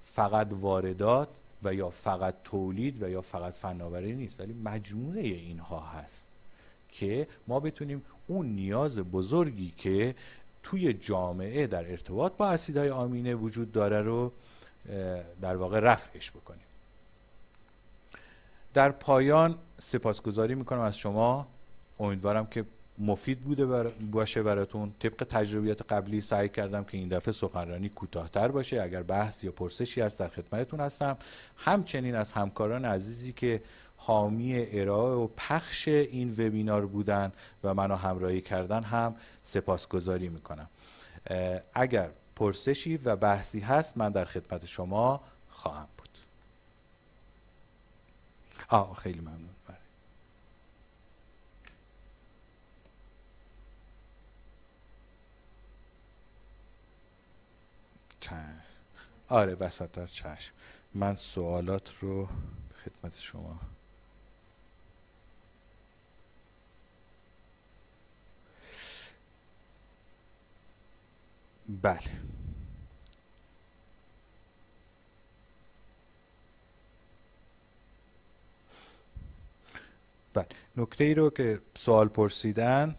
S1: فقط واردات و یا فقط تولید و یا فقط فناوری نیست ولی مجموعه اینها هست که ما بتونیم اون نیاز بزرگی که توی جامعه در ارتباط با اسیدهای آمینه وجود داره رو در واقع رفعش بکنیم. در پایان سپاسگزاری می‌کنم از شما. امیدوارم که مفید بوده باشه براتون. طبق تجربیات قبلی سعی کردم که این دفعه سخنرانی کوتاهتر باشه. اگر بحث یا پرسشی هست در خدمتتون هستم. همچنین از همکاران عزیزی که حامی ارائه و پخش این وبینار بودن و منو همراهی کردن هم سپاسگزاری می‌کنم. اگر پرسشی و بحثی هست من در خدمت شما خواهم بود. آه خیلی ممنون. آره وسط چشم. من سوالات رو خدمت شما. بله. بله. نکته ای رو که سوال پرسیدن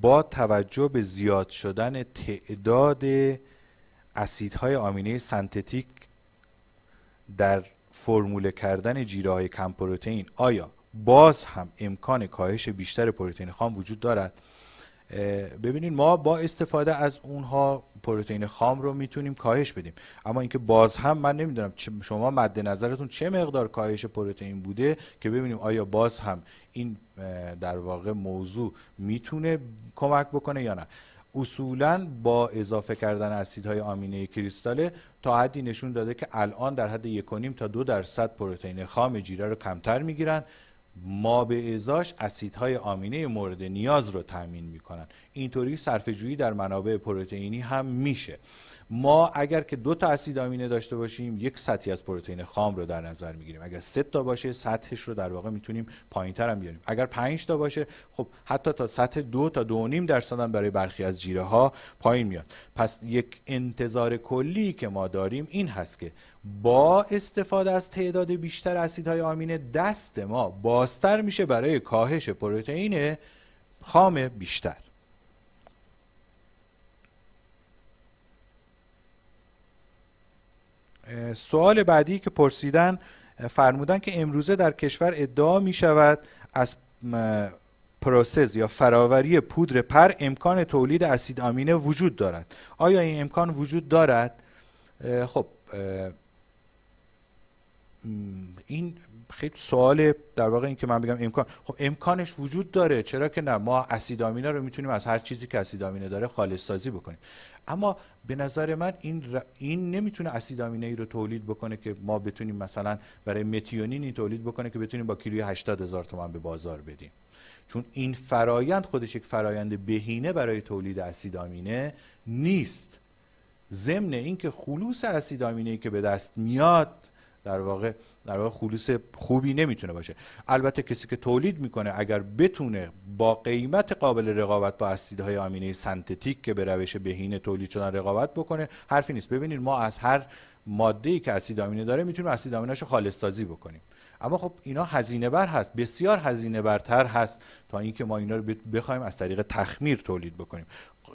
S1: با توجه به زیاد شدن تعداد اسیدهای آمینه سنتتیک در فرموله کردن جیره های کم پروتئین. آیا باز هم امکان کاهش بیشتر پروتئین خام وجود دارد؟ ببینید ما با استفاده از اونها پروتئین خام رو می‌تونیم کاهش بدیم. اما اینکه باز هم من نمی‌دونم شما مد نظرتون چه مقدار کاهش پروتئین بوده که ببینیم آیا باز هم این در واقع موضوع می‌تونه کمک بکنه یا نه. اصولا با اضافه کردن اسیدهای آمینه کریستاله تا حدی نشون داده که الان در حد یک تا دو درصد پروتئین خام جیره رو کمتر می‌گیرن. ما به ازاش اسیدهای آمینه مورد نیاز رو تامین می‌کنن. اینطوری صرفه در منابع پروتئینی هم میشه. ما اگر که دو تا اسید آمینه داشته باشیم یک سطحی از پروتئین خام رو در نظر می‌گیریم. اگر سه تا باشه سطحش رو در واقع می‌تونیم پایینتر هم بیاریم. اگر پنج تا باشه خب حتی تا سطح دو تا دو نیم درصد هم برای برخی از جیره ها پایین میاد. پس یک انتظار کلی که ما داریم این هست که با استفاده از تعداد بیشتر اسیدهای آمینه دست ما بازتر میشه برای کاهش پروتئین خام بیشتر. سوال بعدی که پرسیدن فرمودن که امروزه در کشور ادعا می شود از process یا فراوری پودر پر امکان تولید اسید آمینه وجود دارد. آیا این امکان وجود دارد؟ خب این خیلی سوال در واقع این که من بگم امکان خب امکانش وجود داره. چرا که نه؟ ما اسید آمینه رو می‌تونیم از هر چیزی که اسید آمینه داره خالص سازی بکنیم. اما به نظر من این این نمی‌تونه اسید ای رو تولید بکنه که ما بتونیم مثلا برای متیونینی تولید بکنه که بتونیم با کیلوی 80 هزار تومان به بازار بدیم. چون این فرایند خودش یک فرایند بهینه برای تولید اسید آمینه نیست. ضمن اینکه خلوص اسید آمینه ای که به دست میاد در واقع در واقع خلوص خوبی نمی‌تونه باشه. البته کسی که تولید می‌کنه اگر بتونه با قیمت قابل رقابت با اسیدهای آمینه سنتتیک که به روش بهینه تولید شدن رقابت بکنه حرفی نیست. ببینید ما از هر ماده ای که اسید آمینه داره می‌تونیم اسید آمینه رو خالص سازی بکنیم. اما خب اینا هزینه بر هست. بسیار هزینه برتر هست تا اینکه ما اینا رو بخوایم از طریق تخمیر تولید بکنیم.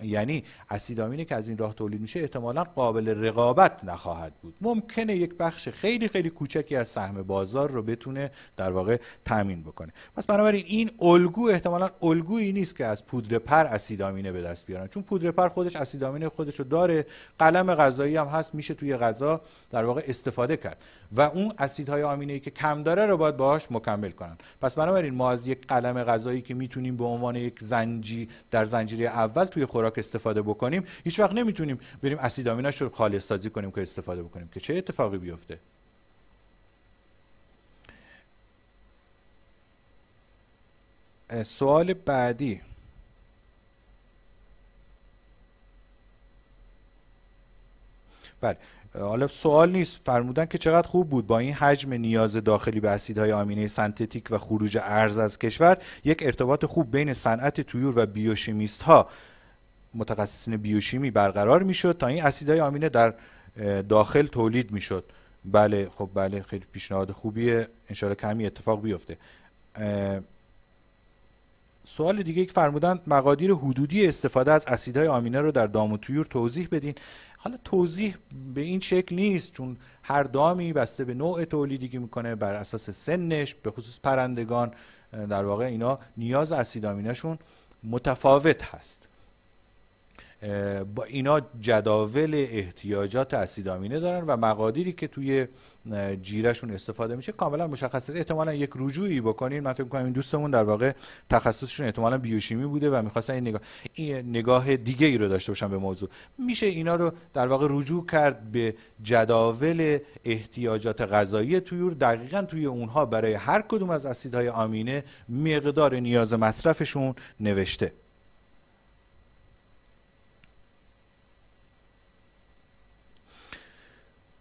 S1: یعنی اسیدامینی که از این راه تولید میشه احتمالا قابل رقابت نخواهد بود. ممکنه یک بخش خیلی خیلی کوچکی از سهم بازار رو بتونه در واقع تامین بکنه. پس بنابراین این الگو احتمالا الگویی نیست که از پودر پر اسیدامینه به دست بیارن. چون پودر پر خودش اسیدامینه خودش رو داره. قلم غذایی هم هست میشه توی غذا در واقع استفاده کرد. و اون اسیدهای آمینه ای که کم داره رو باید باهاش مکمل کنن. پس بنابراین ما از یک قلم غذایی که می‌تونیم به عنوان یک زنجی در زنجیره اول توی خوراک استفاده بکنیم هیچ وقت نمی‌تونیم بریم اسید آمینش رو خالص سازی کنیم که استفاده بکنیم. که چه اتفاقی بیفته؟ سوال بعدی. بله. حالا سوال نیست. فرمودن که چقدر خوب بود با این حجم نیاز داخلی به اسیدهای آمینه سنتتیک و خروج ارز از کشور یک ارتباط خوب بین صنعت تویور و بیوشیمیست ها متخصصین بیوشیمی برقرار می‌شد تا این اسیدهای آمینه در داخل تولید می‌شد. بله خب بله خیلی پیشنهاد خوبیه. انشالله کمی اتفاق بیفته. سوال دیگه یک فرمودن مقادیر حدودی استفاده از اسیدهای آمینه رو در دام و تویور توضیح بدین. حالا توضیح به این شکل نیست چون هر دامی بسته به نوع تولیدی که می‌کنه بر اساس سنش به خصوص پرندگان در واقع اینا نیاز اسید شون متفاوت هست. با اینا جداول احتیاجات اسیدامینه دارن و مقادیری که توی جیرهشون استفاده میشه کاملا مشخصه. احتمالا یک رجوعی بکنین. من فکر می‌کنم این دوستمون در واقع تخصصشون احتمالا بیوشیمی بوده و می‌خواستن این نگاه این نگاه دیگه ای رو داشته باشن به موضوع. میشه اینا رو در واقع رجوع کرد به جداول احتیاجات غذایی تویور. دقیقا توی اونها برای هر کدوم از اسیدهای آمینه مقدار نیاز مصرفشون نوشته.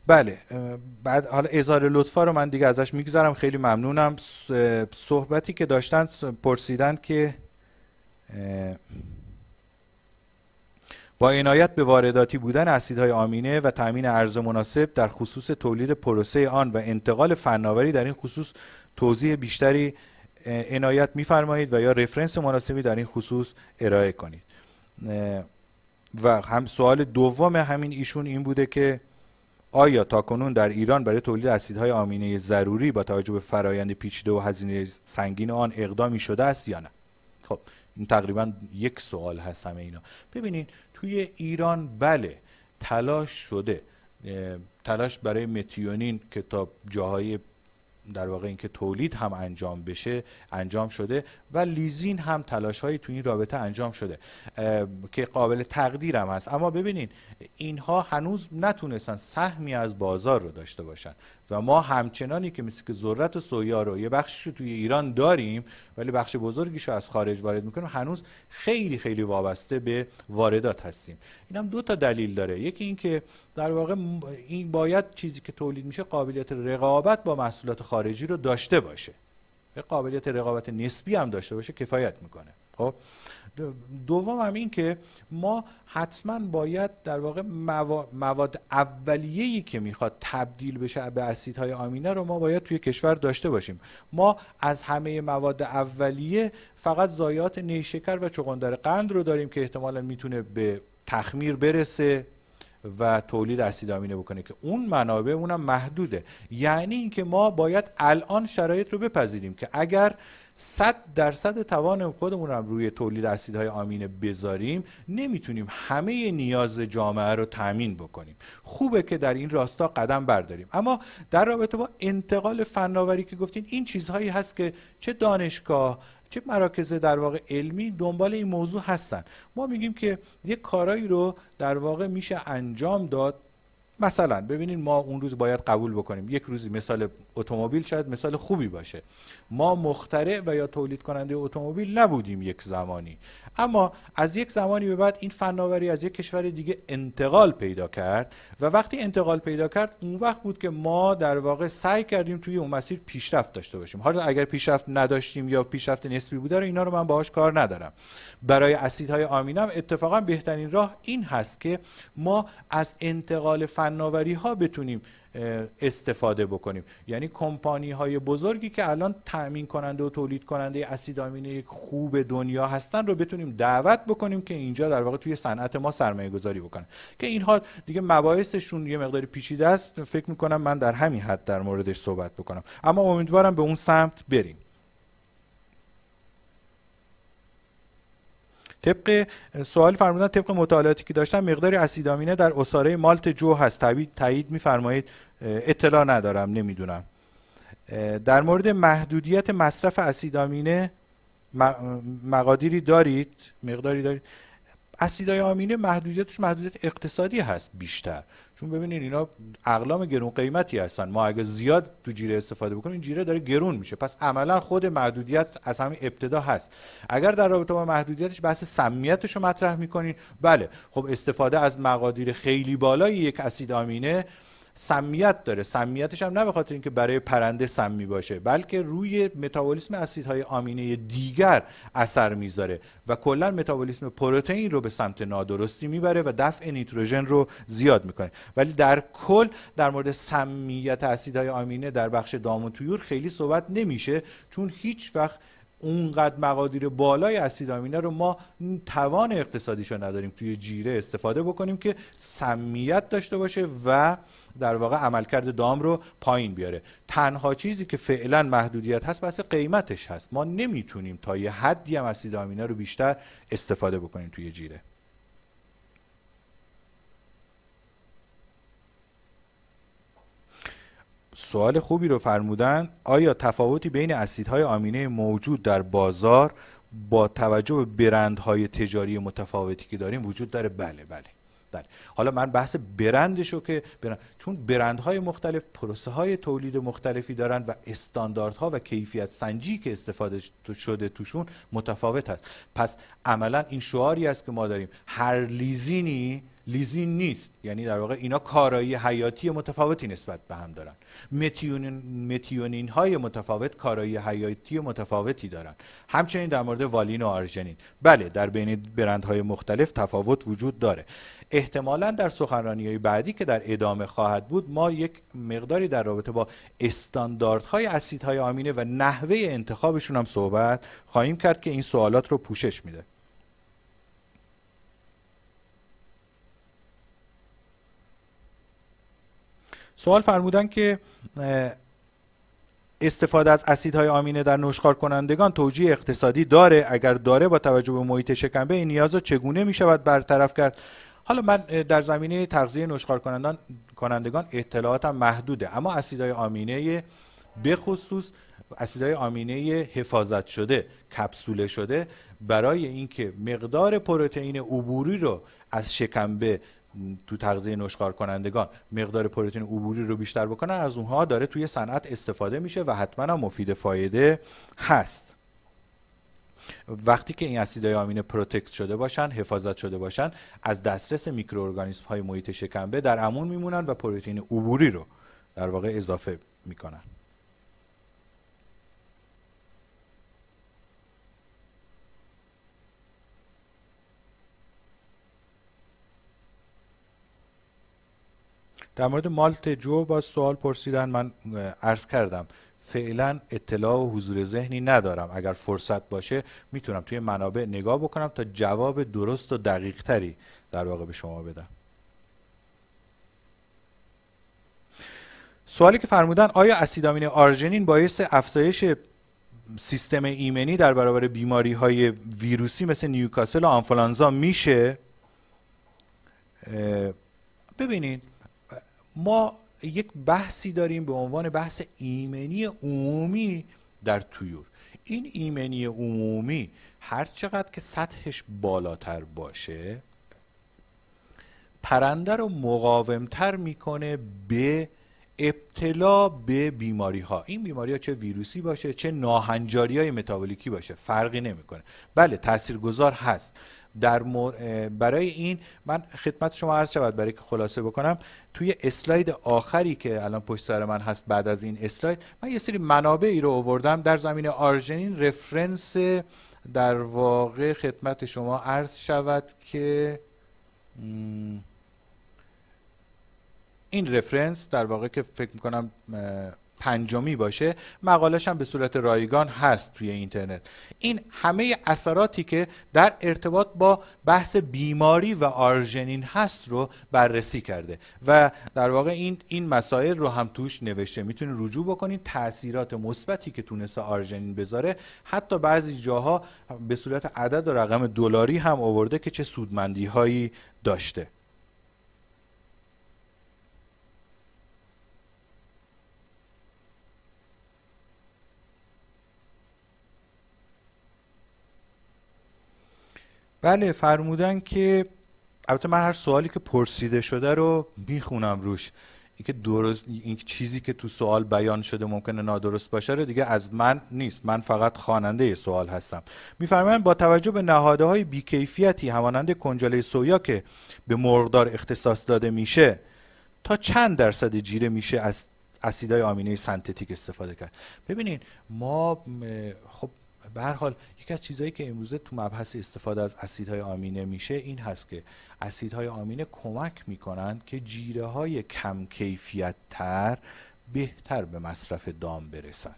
S1: بله بعد حالا اظهار لطفا رو من دیگه ازش می‌گذارم خیلی ممنونم. صحبتی که داشتن پرسیدن که با عنایت به وارداتی بودن اسیدهای آمینه و تامین ارز مناسب در خصوص تولید پروسه آن و انتقال فناوری در این خصوص توضیح بیشتری عنایت میفرمایید و یا رفرنس مناسبی در این خصوص ارائه کنید. و هم سوال دوم همین ایشون این بوده که آیا تاکنون در ایران برای تولید اسیدهای آمینه ضروری با توجه به فرایند پیچیده و هزینه سنگین آن اقدامی شده است یا نه؟ خب این تقریبا یک سوال هست همه اینا. ببینید توی ایران بله تلاش شده. تلاش برای متیونین که تا جاهای در واقع اینکه تولید هم انجام بشه انجام شده و لیزین هم تلاش هایی تو این رابطه انجام شده که قابل تقدیر هم هست. اما ببینین اینها هنوز نتونستن سهمی از بازار رو داشته باشن. و ما همچنانی که مثل که ذرت سویا رو یه بخشش رو توی ایران داریم ولی بخش بزرگیش رو از خارج وارد می‌کنیم هنوز خیلی خیلی وابسته به واردات هستیم. این هم دو تا دلیل داره. یکی اینکه در واقع این باید چیزی که تولید میشه قابلیت رقابت با محصولات خارجی رو داشته باشه. قابلیت رقابت نسبی هم داشته باشه کفایت می‌کنه. خب؟ دوم هم این که ما حتما باید در واقع مواد اولیه‌ای که می‌خواد تبدیل بشه به اسیدهای آمینه رو ما باید توی کشور داشته باشیم. ما از همه مواد اولیه فقط زایات نیشکر و چغندر قند رو داریم که احتمالا می‌تونه به تخمیر برسه. و تولید اسید آمینه بکنه که اون منابع اونم محدوده. یعنی اینکه ما باید الان شرایط رو بپذیریم که اگر صد درصد توان خودمون رو روی تولید اسیدهای آمینه بذاریم نمی‌تونیم همه نیاز جامعه رو تامین بکنیم. خوبه که در این راستا قدم برداریم. اما در رابطه با انتقال فناوری که گفتین این چیزهایی هست که چه دانشگاه چه مراکز در واقع علمی دنبال این موضوع هستن؟ ما میگیم که یک کارایی رو در واقع میشه انجام داد. مثلا ببینید ما اون روز باید قبول بکنیم. یک روزی مثال اتومبیل شاید مثال خوبی باشه. ما مخترع و یا تولید کننده اتومبیل نبودیم یک زمانی. اما از یک زمانی به بعد این فناوری از یک کشور دیگه انتقال پیدا کرد و وقتی انتقال پیدا کرد اون وقت بود که ما در واقع سعی کردیم توی اون مسیر پیشرفت داشته باشیم. حالا اگر پیشرفت نداشتیم یا پیشرفت نسبی بوده رو اینا رو من باهاش کار ندارم. برای اسیدهای آمینه اتفاقا بهترین راه این هست که ما از انتقال فناوری ها بتونیم استفاده بکنیم. یعنی کمپانی های بزرگی که الان تأمین کننده و تولید کننده اسید آمینه خوب دنیا هستن رو بتونیم دعوت بکنیم که اینجا در واقع توی صنعت ما سرمایه گذاری بکنن. که این حال دیگه مباحثشون یه مقداری پیچیده است. فکر می‌کنم من در همین حد در موردش صحبت بکنم. اما امیدوارم به اون سمت بریم. طبق سوال فرمودن طبق مطالعاتی که داشتم مقداری اسیدامینه در اساره مالت جو هست. تایید میفرمایید. اطلاع ندارم نمی‌دونم. در مورد محدودیت مصرف اسیدامینه مقادیری دارید؟ مقداری دارید؟ اسیدای آمینه محدودیتش محدودیت اقتصادی هست بیشتر. چون ببینید اینا اقلام گرون قیمتی هستن. ما اگه زیاد تو جیره استفاده بکنیم این جیره داره گرون میشه. پس عملا خود محدودیت از همین ابتدا هست. اگر در رابطه با محدودیتش بحث سمیتش رو مطرح می‌کنین بله. خب استفاده از مقادیر خیلی بالای یک اسید آمینه سمیت داره. سمیتش هم نه به خاطر اینکه برای پرنده سمی باشه بلکه روی متابولیسم اسیدهای آمینه دیگر اثر می‌ذاره و کلا متابولیسم پروتئین رو به سمت نادرستی می‌بره و دفع نیتروژن رو زیاد می‌کنه. ولی در کل در مورد سمیت اسیدهای آمینه در بخش دام و تویور خیلی صحبت نمیشه چون هیچ وقت اونقدر مقادیر بالای اسید آمینه رو ما توان اقتصادیشو نداریم توی جیره استفاده بکنیم که سمیت داشته باشه و در واقع عملکرد دام رو پایین بیاره. تنها چیزی که فعلا محدودیت هست بحث قیمتش هست. ما نمی‌تونیم تا یه حدی هم اسید آمینه رو بیشتر استفاده بکنیم توی جیره. سوال خوبی رو فرمودن آیا تفاوتی بین اسیدهای آمینه موجود در بازار با توجه به برندهای تجاری متفاوتی که داریم وجود داره؟ بله بله. بله حالا من بحث برندشو که برند چون برندهای مختلف پروسه های تولید مختلفی دارن و استانداردها و کیفیت سنجی که استفاده شده توشون متفاوت هست پس عملا این شعاری است که ما داریم. هر لیزینی لیزین نیست. یعنی در واقع اینا کارایی حیاتی متفاوتی نسبت به هم دارن. متیونین, های متفاوت کارایی حیاتی متفاوتی دارن. همچنین در مورد والین و آرژنین. بله در بین برندهای مختلف تفاوت وجود داره. احتمالا در سخنرانی های بعدی که در ادامه خواهد بود ما یک مقداری در رابطه با استانداردهای اسیدهای آمینه و نحوه انتخابشون هم صحبت خواهیم کرد که این سوالات رو پوشش میده. سوال فرمودن که استفاده از اسیدهای آمینه در نشخار کنندگان توجیه اقتصادی داره؟ اگر داره با توجه به محیط شکمبه این نیاز چگونه می شود برطرف کرد؟ حالا من در زمینه تغذیه نشخار کنندگان کنندگان اطلاعاتم محدوده اما اسیدهای آمینه به خصوص اسیدهای آمینه حفاظت شده کپسوله شده برای اینکه مقدار پروتئین عبوری رو از شکمبه تو تغذیه نشخار کنندگان مقدار پروتئین عبوری رو بیشتر بکنن از اونها داره توی صنعت استفاده میشه و حتما مفید فایده هست. وقتی که این اسیدهای آمینه protect شده باشن حفاظت شده باشن از دسترس میکروارگانیسم های محیط شکمبه در امون میمونن و پروتئین عبوری رو در واقع اضافه می‌کنن. در مورد مالت جو با سوال پرسیدن من عرض کردم. فعلا اطلاع و حضور ذهنی ندارم. اگر فرصت باشه می‌تونم توی منابع نگاه بکنم تا جواب درست و دقیق تری در واقع به شما بدم. سوالی که فرمودن آیا اسیدامین آرژنین باعث افزایش سیستم ایمنی در برابر بیماری های ویروسی مثل نیوکاسل و آنفولانزا میشه؟ ببینید. ما یک بحثی داریم به عنوان بحث ایمنی عمومی در تویور این ایمنی عمومی هر چقدر که سطحش بالاتر باشه پرنده رو مقاومتر می‌کنه به ابتلا به بیماری ها این بیماری ها چه ویروسی باشه چه ناهنجاری های متابولیکی باشه فرقی نمی‌کنه. بله تاثیرگذار هست. در برای این من خدمت شما عرض شود برای که خلاصه بکنم توی اسلاید آخری که الان پشت سر من هست بعد از این اسلاید من یه سری منابعی رو آوردم در زمین آرژنین رفرنس در واقع خدمت شما عرض شود که این رفرنس در واقع که فکر می‌کنم پنجمی باشه مقالش هم به صورت رایگان هست توی اینترنت. این همه اثراتی که در ارتباط با بحث بیماری و آرژنین هست رو بررسی کرده و در واقع این این مسائل رو هم توش نوشته. می‌تونید رجوع بکنید تاثیرات مثبتی که تونسته آرژنین بذاره. حتی بعضی جاها به صورت عدد و رقم دلاری هم آورده که چه سودمندی هایی داشته. بله فرمودن که البته من هر سوالی که پرسیده شده رو می‌خونم روش. اینکه درست این چیزی که تو سوال بیان شده ممکنه نادرست باشه رو دیگه از من نیست. من فقط خواننده سوال هستم. میفرمایند با توجه به نهاده های بیکیفیتی همانند کنجاله سویا که به مرغدار اختصاص داده میشه تا چند درصد جیره میشه از اسیدهای آمینه سنتتیک استفاده کرد؟ ببینین ما خب به هر حال یکی از چیزهایی که امروزه تو مبحث استفاده از اسیدهای آمینه میشه این هست که اسیدهای آمینه کمک می‌کنن که جیره های کم کیفیت تر بهتر به مصرف دام برسن.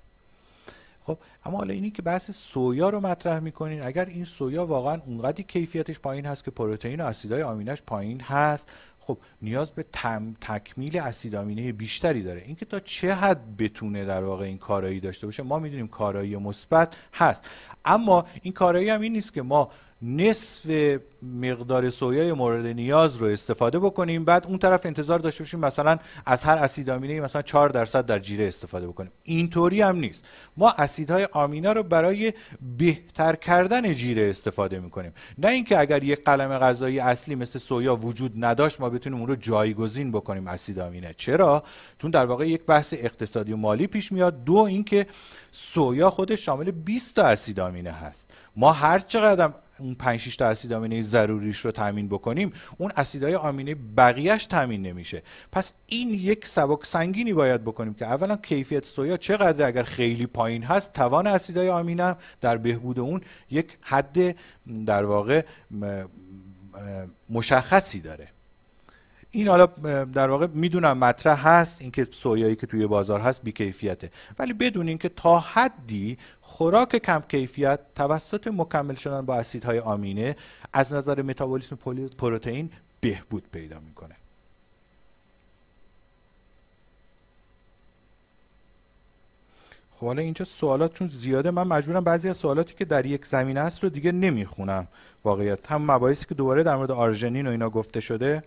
S1: خب اما حالا اینی که بحث سویا رو مطرح می‌کنین اگر این سویا واقعا اونقدر کیفیتش پایین هست که پروتئین و اسیدهای آمینش پایین هست خب نیاز به تم، تکمیل اسید آمینه بیشتری داره. اینکه تا چه حد بتونه در واقع این کارایی داشته باشه ما می‌دونیم کارایی مثبت هست. اما این کارایی هم این نیست که ما نصف مقدار سویای مورد نیاز رو استفاده بکنیم. بعد اون طرف انتظار داشته باشیم مثلا از هر اسید آمینه مثلا 4 درصد در جیره استفاده بکنیم. اینطوری هم نیست. ما اسیدهای آمینه رو برای بهتر کردن جیره استفاده می‌کنیم. نه اینکه اگر یک قلم غذایی اصلی مثل سویا وجود نداشت ما بتونیم اون رو جایگزین بکنیم اسید آمینه. چرا؟ چون در واقع یک بحث اقتصادی و مالی پیش میاد. دو اینکه سویا خودش شامل 20 تا اسید آمینه هست. ما هر چقدر اون 5 6 تا اسید آمینه ضروریش رو تامین بکنیم اون اسیدهای آمینه بقیهش تامین نمیشه. پس این یک سبک سنگینی باید بکنیم که اولا کیفیت سویا چقدر اگر خیلی پایین هست توان اسیدهای آمینه در بهبود اون یک حد در واقع مشخصی داره. این حالا در واقع می‌دونم مطرح هست اینکه سویایی که توی بازار هست بیکیفیته. ولی بدون اینکه تا حدی خوراک کم کیفیت توسط مکمل شدن با اسیدهای آمینه از نظر متابولیسم پروتئین بهبود پیدا می‌کنه. خب حالا اینجا سوالات چون زیاده. من مجبورم بعضی از سوالاتی که در یک زمینه است رو دیگه نمی‌خونم واقعیت. هم مباحثی که دوباره در مورد آرژنین و اینا گفته شده.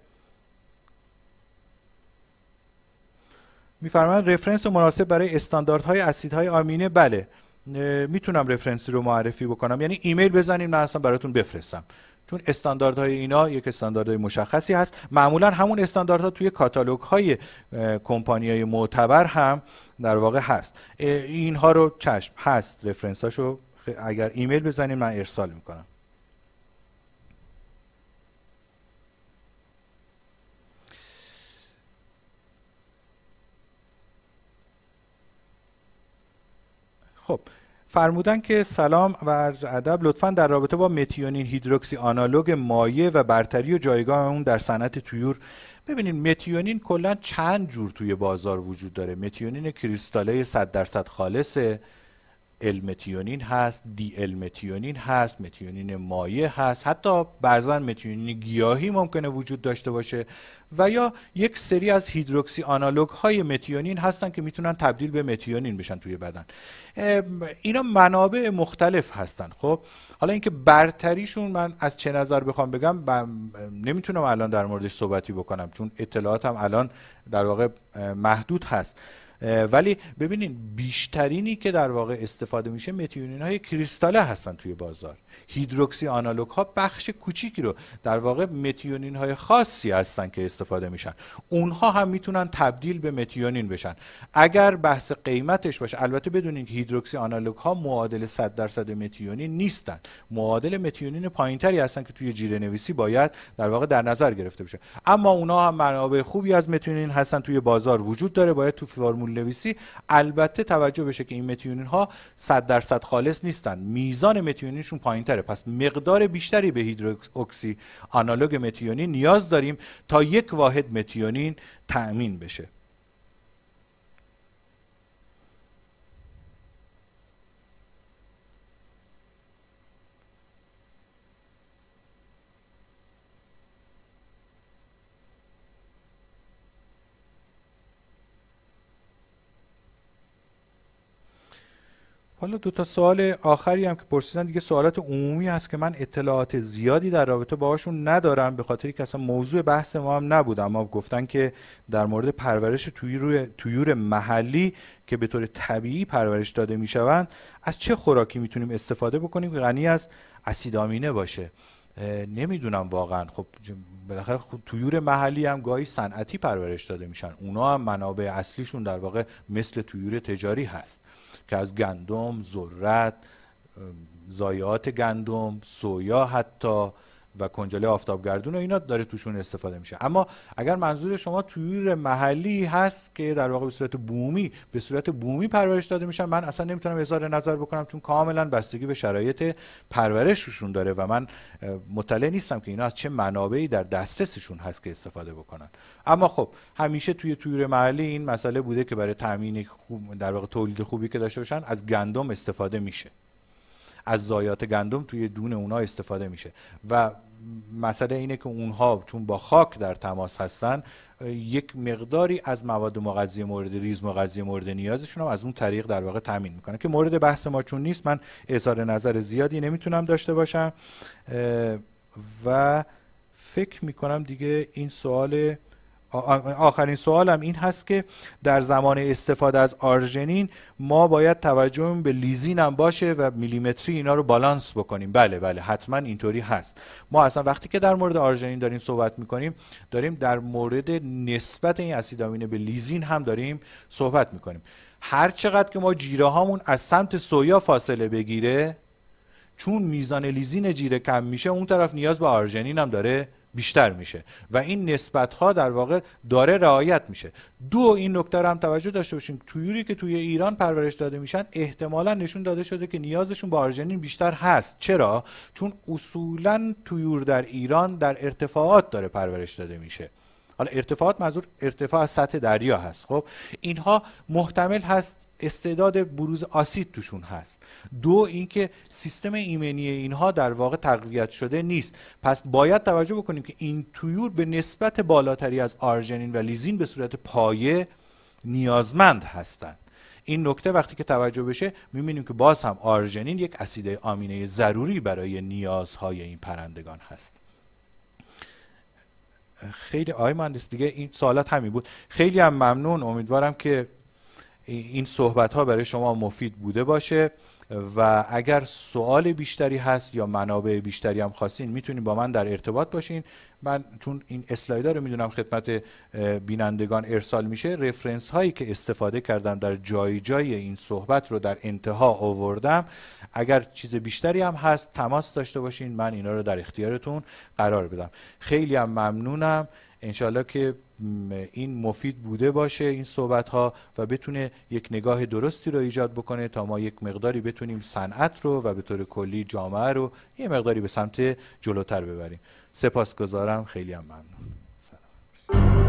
S1: میفرمایند reference مناسب برای استانداردهای اسیدهای آمینه. بله. می‌تونم reference ی رو معرفی بکنم. یعنی ایمیل بزنیم من اصلا براتون بفرستم. چون استانداردهای اینا یک استانداردهای مشخصی هست. معمولا همون استانداردها توی کاتالوگ های کمپانی های معتبر هم در واقع هست. اینها رو چشم هست. reference هاشو اگر ایمیل بزنیم من ارسال می‌کنم خب فرمودن که سلام و عرض ادب لطفا در رابطه با متیونین هیدروکسی آنالوگ مایع و برتری و جایگاه اون در صنعت تویور ببینید متیونین کلا چند جور توی بازار وجود داره؟ متیونین کریستاله 100 درصد خالصه. المتیونین هست دی المتیونین هست متیونین مایع هست. حتی بعضا متیونین گیاهی ممکنه وجود داشته باشه. و یا یک سری از هیدروکسی آنالوگ های متیونین هستن که می‌تونن تبدیل به متیونین بشن توی بدن. اینا منابع مختلف هستن. خب حالا اینکه برتریشون من از چه نظر بخوام بگم نمی‌تونم الان در موردش صحبتی بکنم چون اطلاعاتم الان در واقع محدود هست. ولی ببینین بیشترینی که در واقع استفاده میشه متیونین های کریستاله هستن توی بازار. هیدروکسی آنالوگ ها بخش کوچیکی رو در واقع متیونین های خاصی هستن که استفاده میشن. اونها هم می‌تونن تبدیل به متیونین بشن. اگر بحث قیمتش باشه البته بدونین که هیدروکسی آنالوگ ها معادل 100 درصد متیونین نیستن. معادل متیونین پایینتری هستن که توی جیره نویسی باید در واقع در نظر گرفته بشه. اما اونها هم منابع خوبی از متیونین هستن توی بازار وجود داره. باید تو فرمول نویسی البته توجه بشه که این متیونین ها 100 درصد خالص نیستن. میزان متیونینشون پایینتر پس مقدار بیشتری به هیدروکسی آنالوگ متیونین نیاز داریم تا یک واحد متیونین تأمین بشه. حالا دو تا سوال آخری هم که پرسیدن دیگه سوالات عمومی هست که من اطلاعات زیادی در رابطه باهاشون ندارم به خاطری که اصلا موضوع بحث ما هم نبود. اما گفتن که در مورد پرورش تویور, محلی که به طور طبیعی پرورش داده می‌شوند از چه خوراکی می‌تونیم استفاده بکنیم که غنی از اسید آمینه باشه؟ نمی‌دونم واقعا. خب بالاخره تویور محلی هم گاهی صنعتی پرورش داده میشن. اونا هم منابع اصلیشون در واقع مثل تویور تجاری هست. که از گندم، ذرت، زایات گندم، سویا حتی و کنجاله آفتابگردون و اینا داره توشون استفاده میشه. اما اگر منظور شما تویر محلی هست که در واقع به صورت بومی به صورت بومی پرورش داده میشن من اصلا نمی‌تونم اظهار نظر بکنم چون کاملا بستگی به شرایط پرورششون داره و من مطلع نیستم که اینا از چه منابعی در دسترسشون هست که استفاده بکنن. اما خب همیشه توی تویر محلی این مسئله بوده که برای تامین خوب در واقع تولید خوبی که داشته باشن از گندم استفاده میشه. از زایات گندم توی دون اونا استفاده میشه. و مسئله اینه که اونها چون با خاک در تماس هستن یک مقداری از مواد مغذی مورد ریز مغذی مورد نیازشون هم از اون طریق در واقع تامین می‌کنه که مورد بحث ما چون نیست من اظهار نظر زیادی نمی‌تونم داشته باشم. و فکر می‌کنم دیگه این سوال آخرین سوالم این هست که در زمان استفاده از آرژنین ما باید توجه به لیزین هم باشه و میلیمتری اینا رو بالانس بکنیم. بله بله حتما اینطوری هست. ما اصلا وقتی که در مورد آرژنین داریم صحبت می‌کنیم داریم در مورد نسبت این اسیدامینه به لیزین هم داریم صحبت می‌کنیم. هر چقدر که ما جیره هامون از سمت سویا فاصله بگیره چون میزان لیزین جیره کم میشه اون طرف نیاز به آرژنین هم داره بیشتر میشه. و این نسبت ها در واقع داره رعایت میشه. دو این نکته رو هم توجه داشته باشیم تویوری که توی ایران پرورش داده میشن احتمالا نشون داده شده که نیازشون به آرژنین بیشتر هست. چرا؟ چون اصولا تویور در ایران در ارتفاعات داره پرورش داده میشه. حالا ارتفاعات منظور ارتفاع سطح دریا هست. خب اینها محتمل هست استعداد بروز آسید توشون هست. دو اینکه سیستم ایمنی اینها در واقع تقویت شده نیست. پس باید توجه بکنیم که این تویور به نسبت بالاتری از آرژنین و لیزین به صورت پایه نیازمند هستند. این نکته وقتی که توجه بشه می‌بینیم که باز هم آرژنین یک اسید آمینه ضروری برای نیازهای این پرندگان هست. خیلی آی مهندس دیگه این سوالات همین بود. خیلی هم ممنون. امیدوارم که این صحبت ها برای شما مفید بوده باشه و اگر سوال بیشتری هست یا منابع بیشتری هم خواستین می‌تونین با من در ارتباط باشین. من چون این اسلایدر رو می‌دونم خدمت بینندگان ارسال میشه رفرنس هایی که استفاده کردم در جای جای این صحبت رو در انتها آوردم. اگر چیز بیشتری هم هست تماس داشته باشین. من اینا رو در اختیارتون قرار بدم. خیلی هم ممنونم. انشالله که این مفید بوده باشه این صحبت ها و بتونه یک نگاه درستی رو ایجاد بکنه تا ما یک مقداری بتونیم صنعت رو و به طور کلی جامعه رو یه مقداری به سمت جلوتر ببریم. سپاسگزارم. خیلی هم ممنون.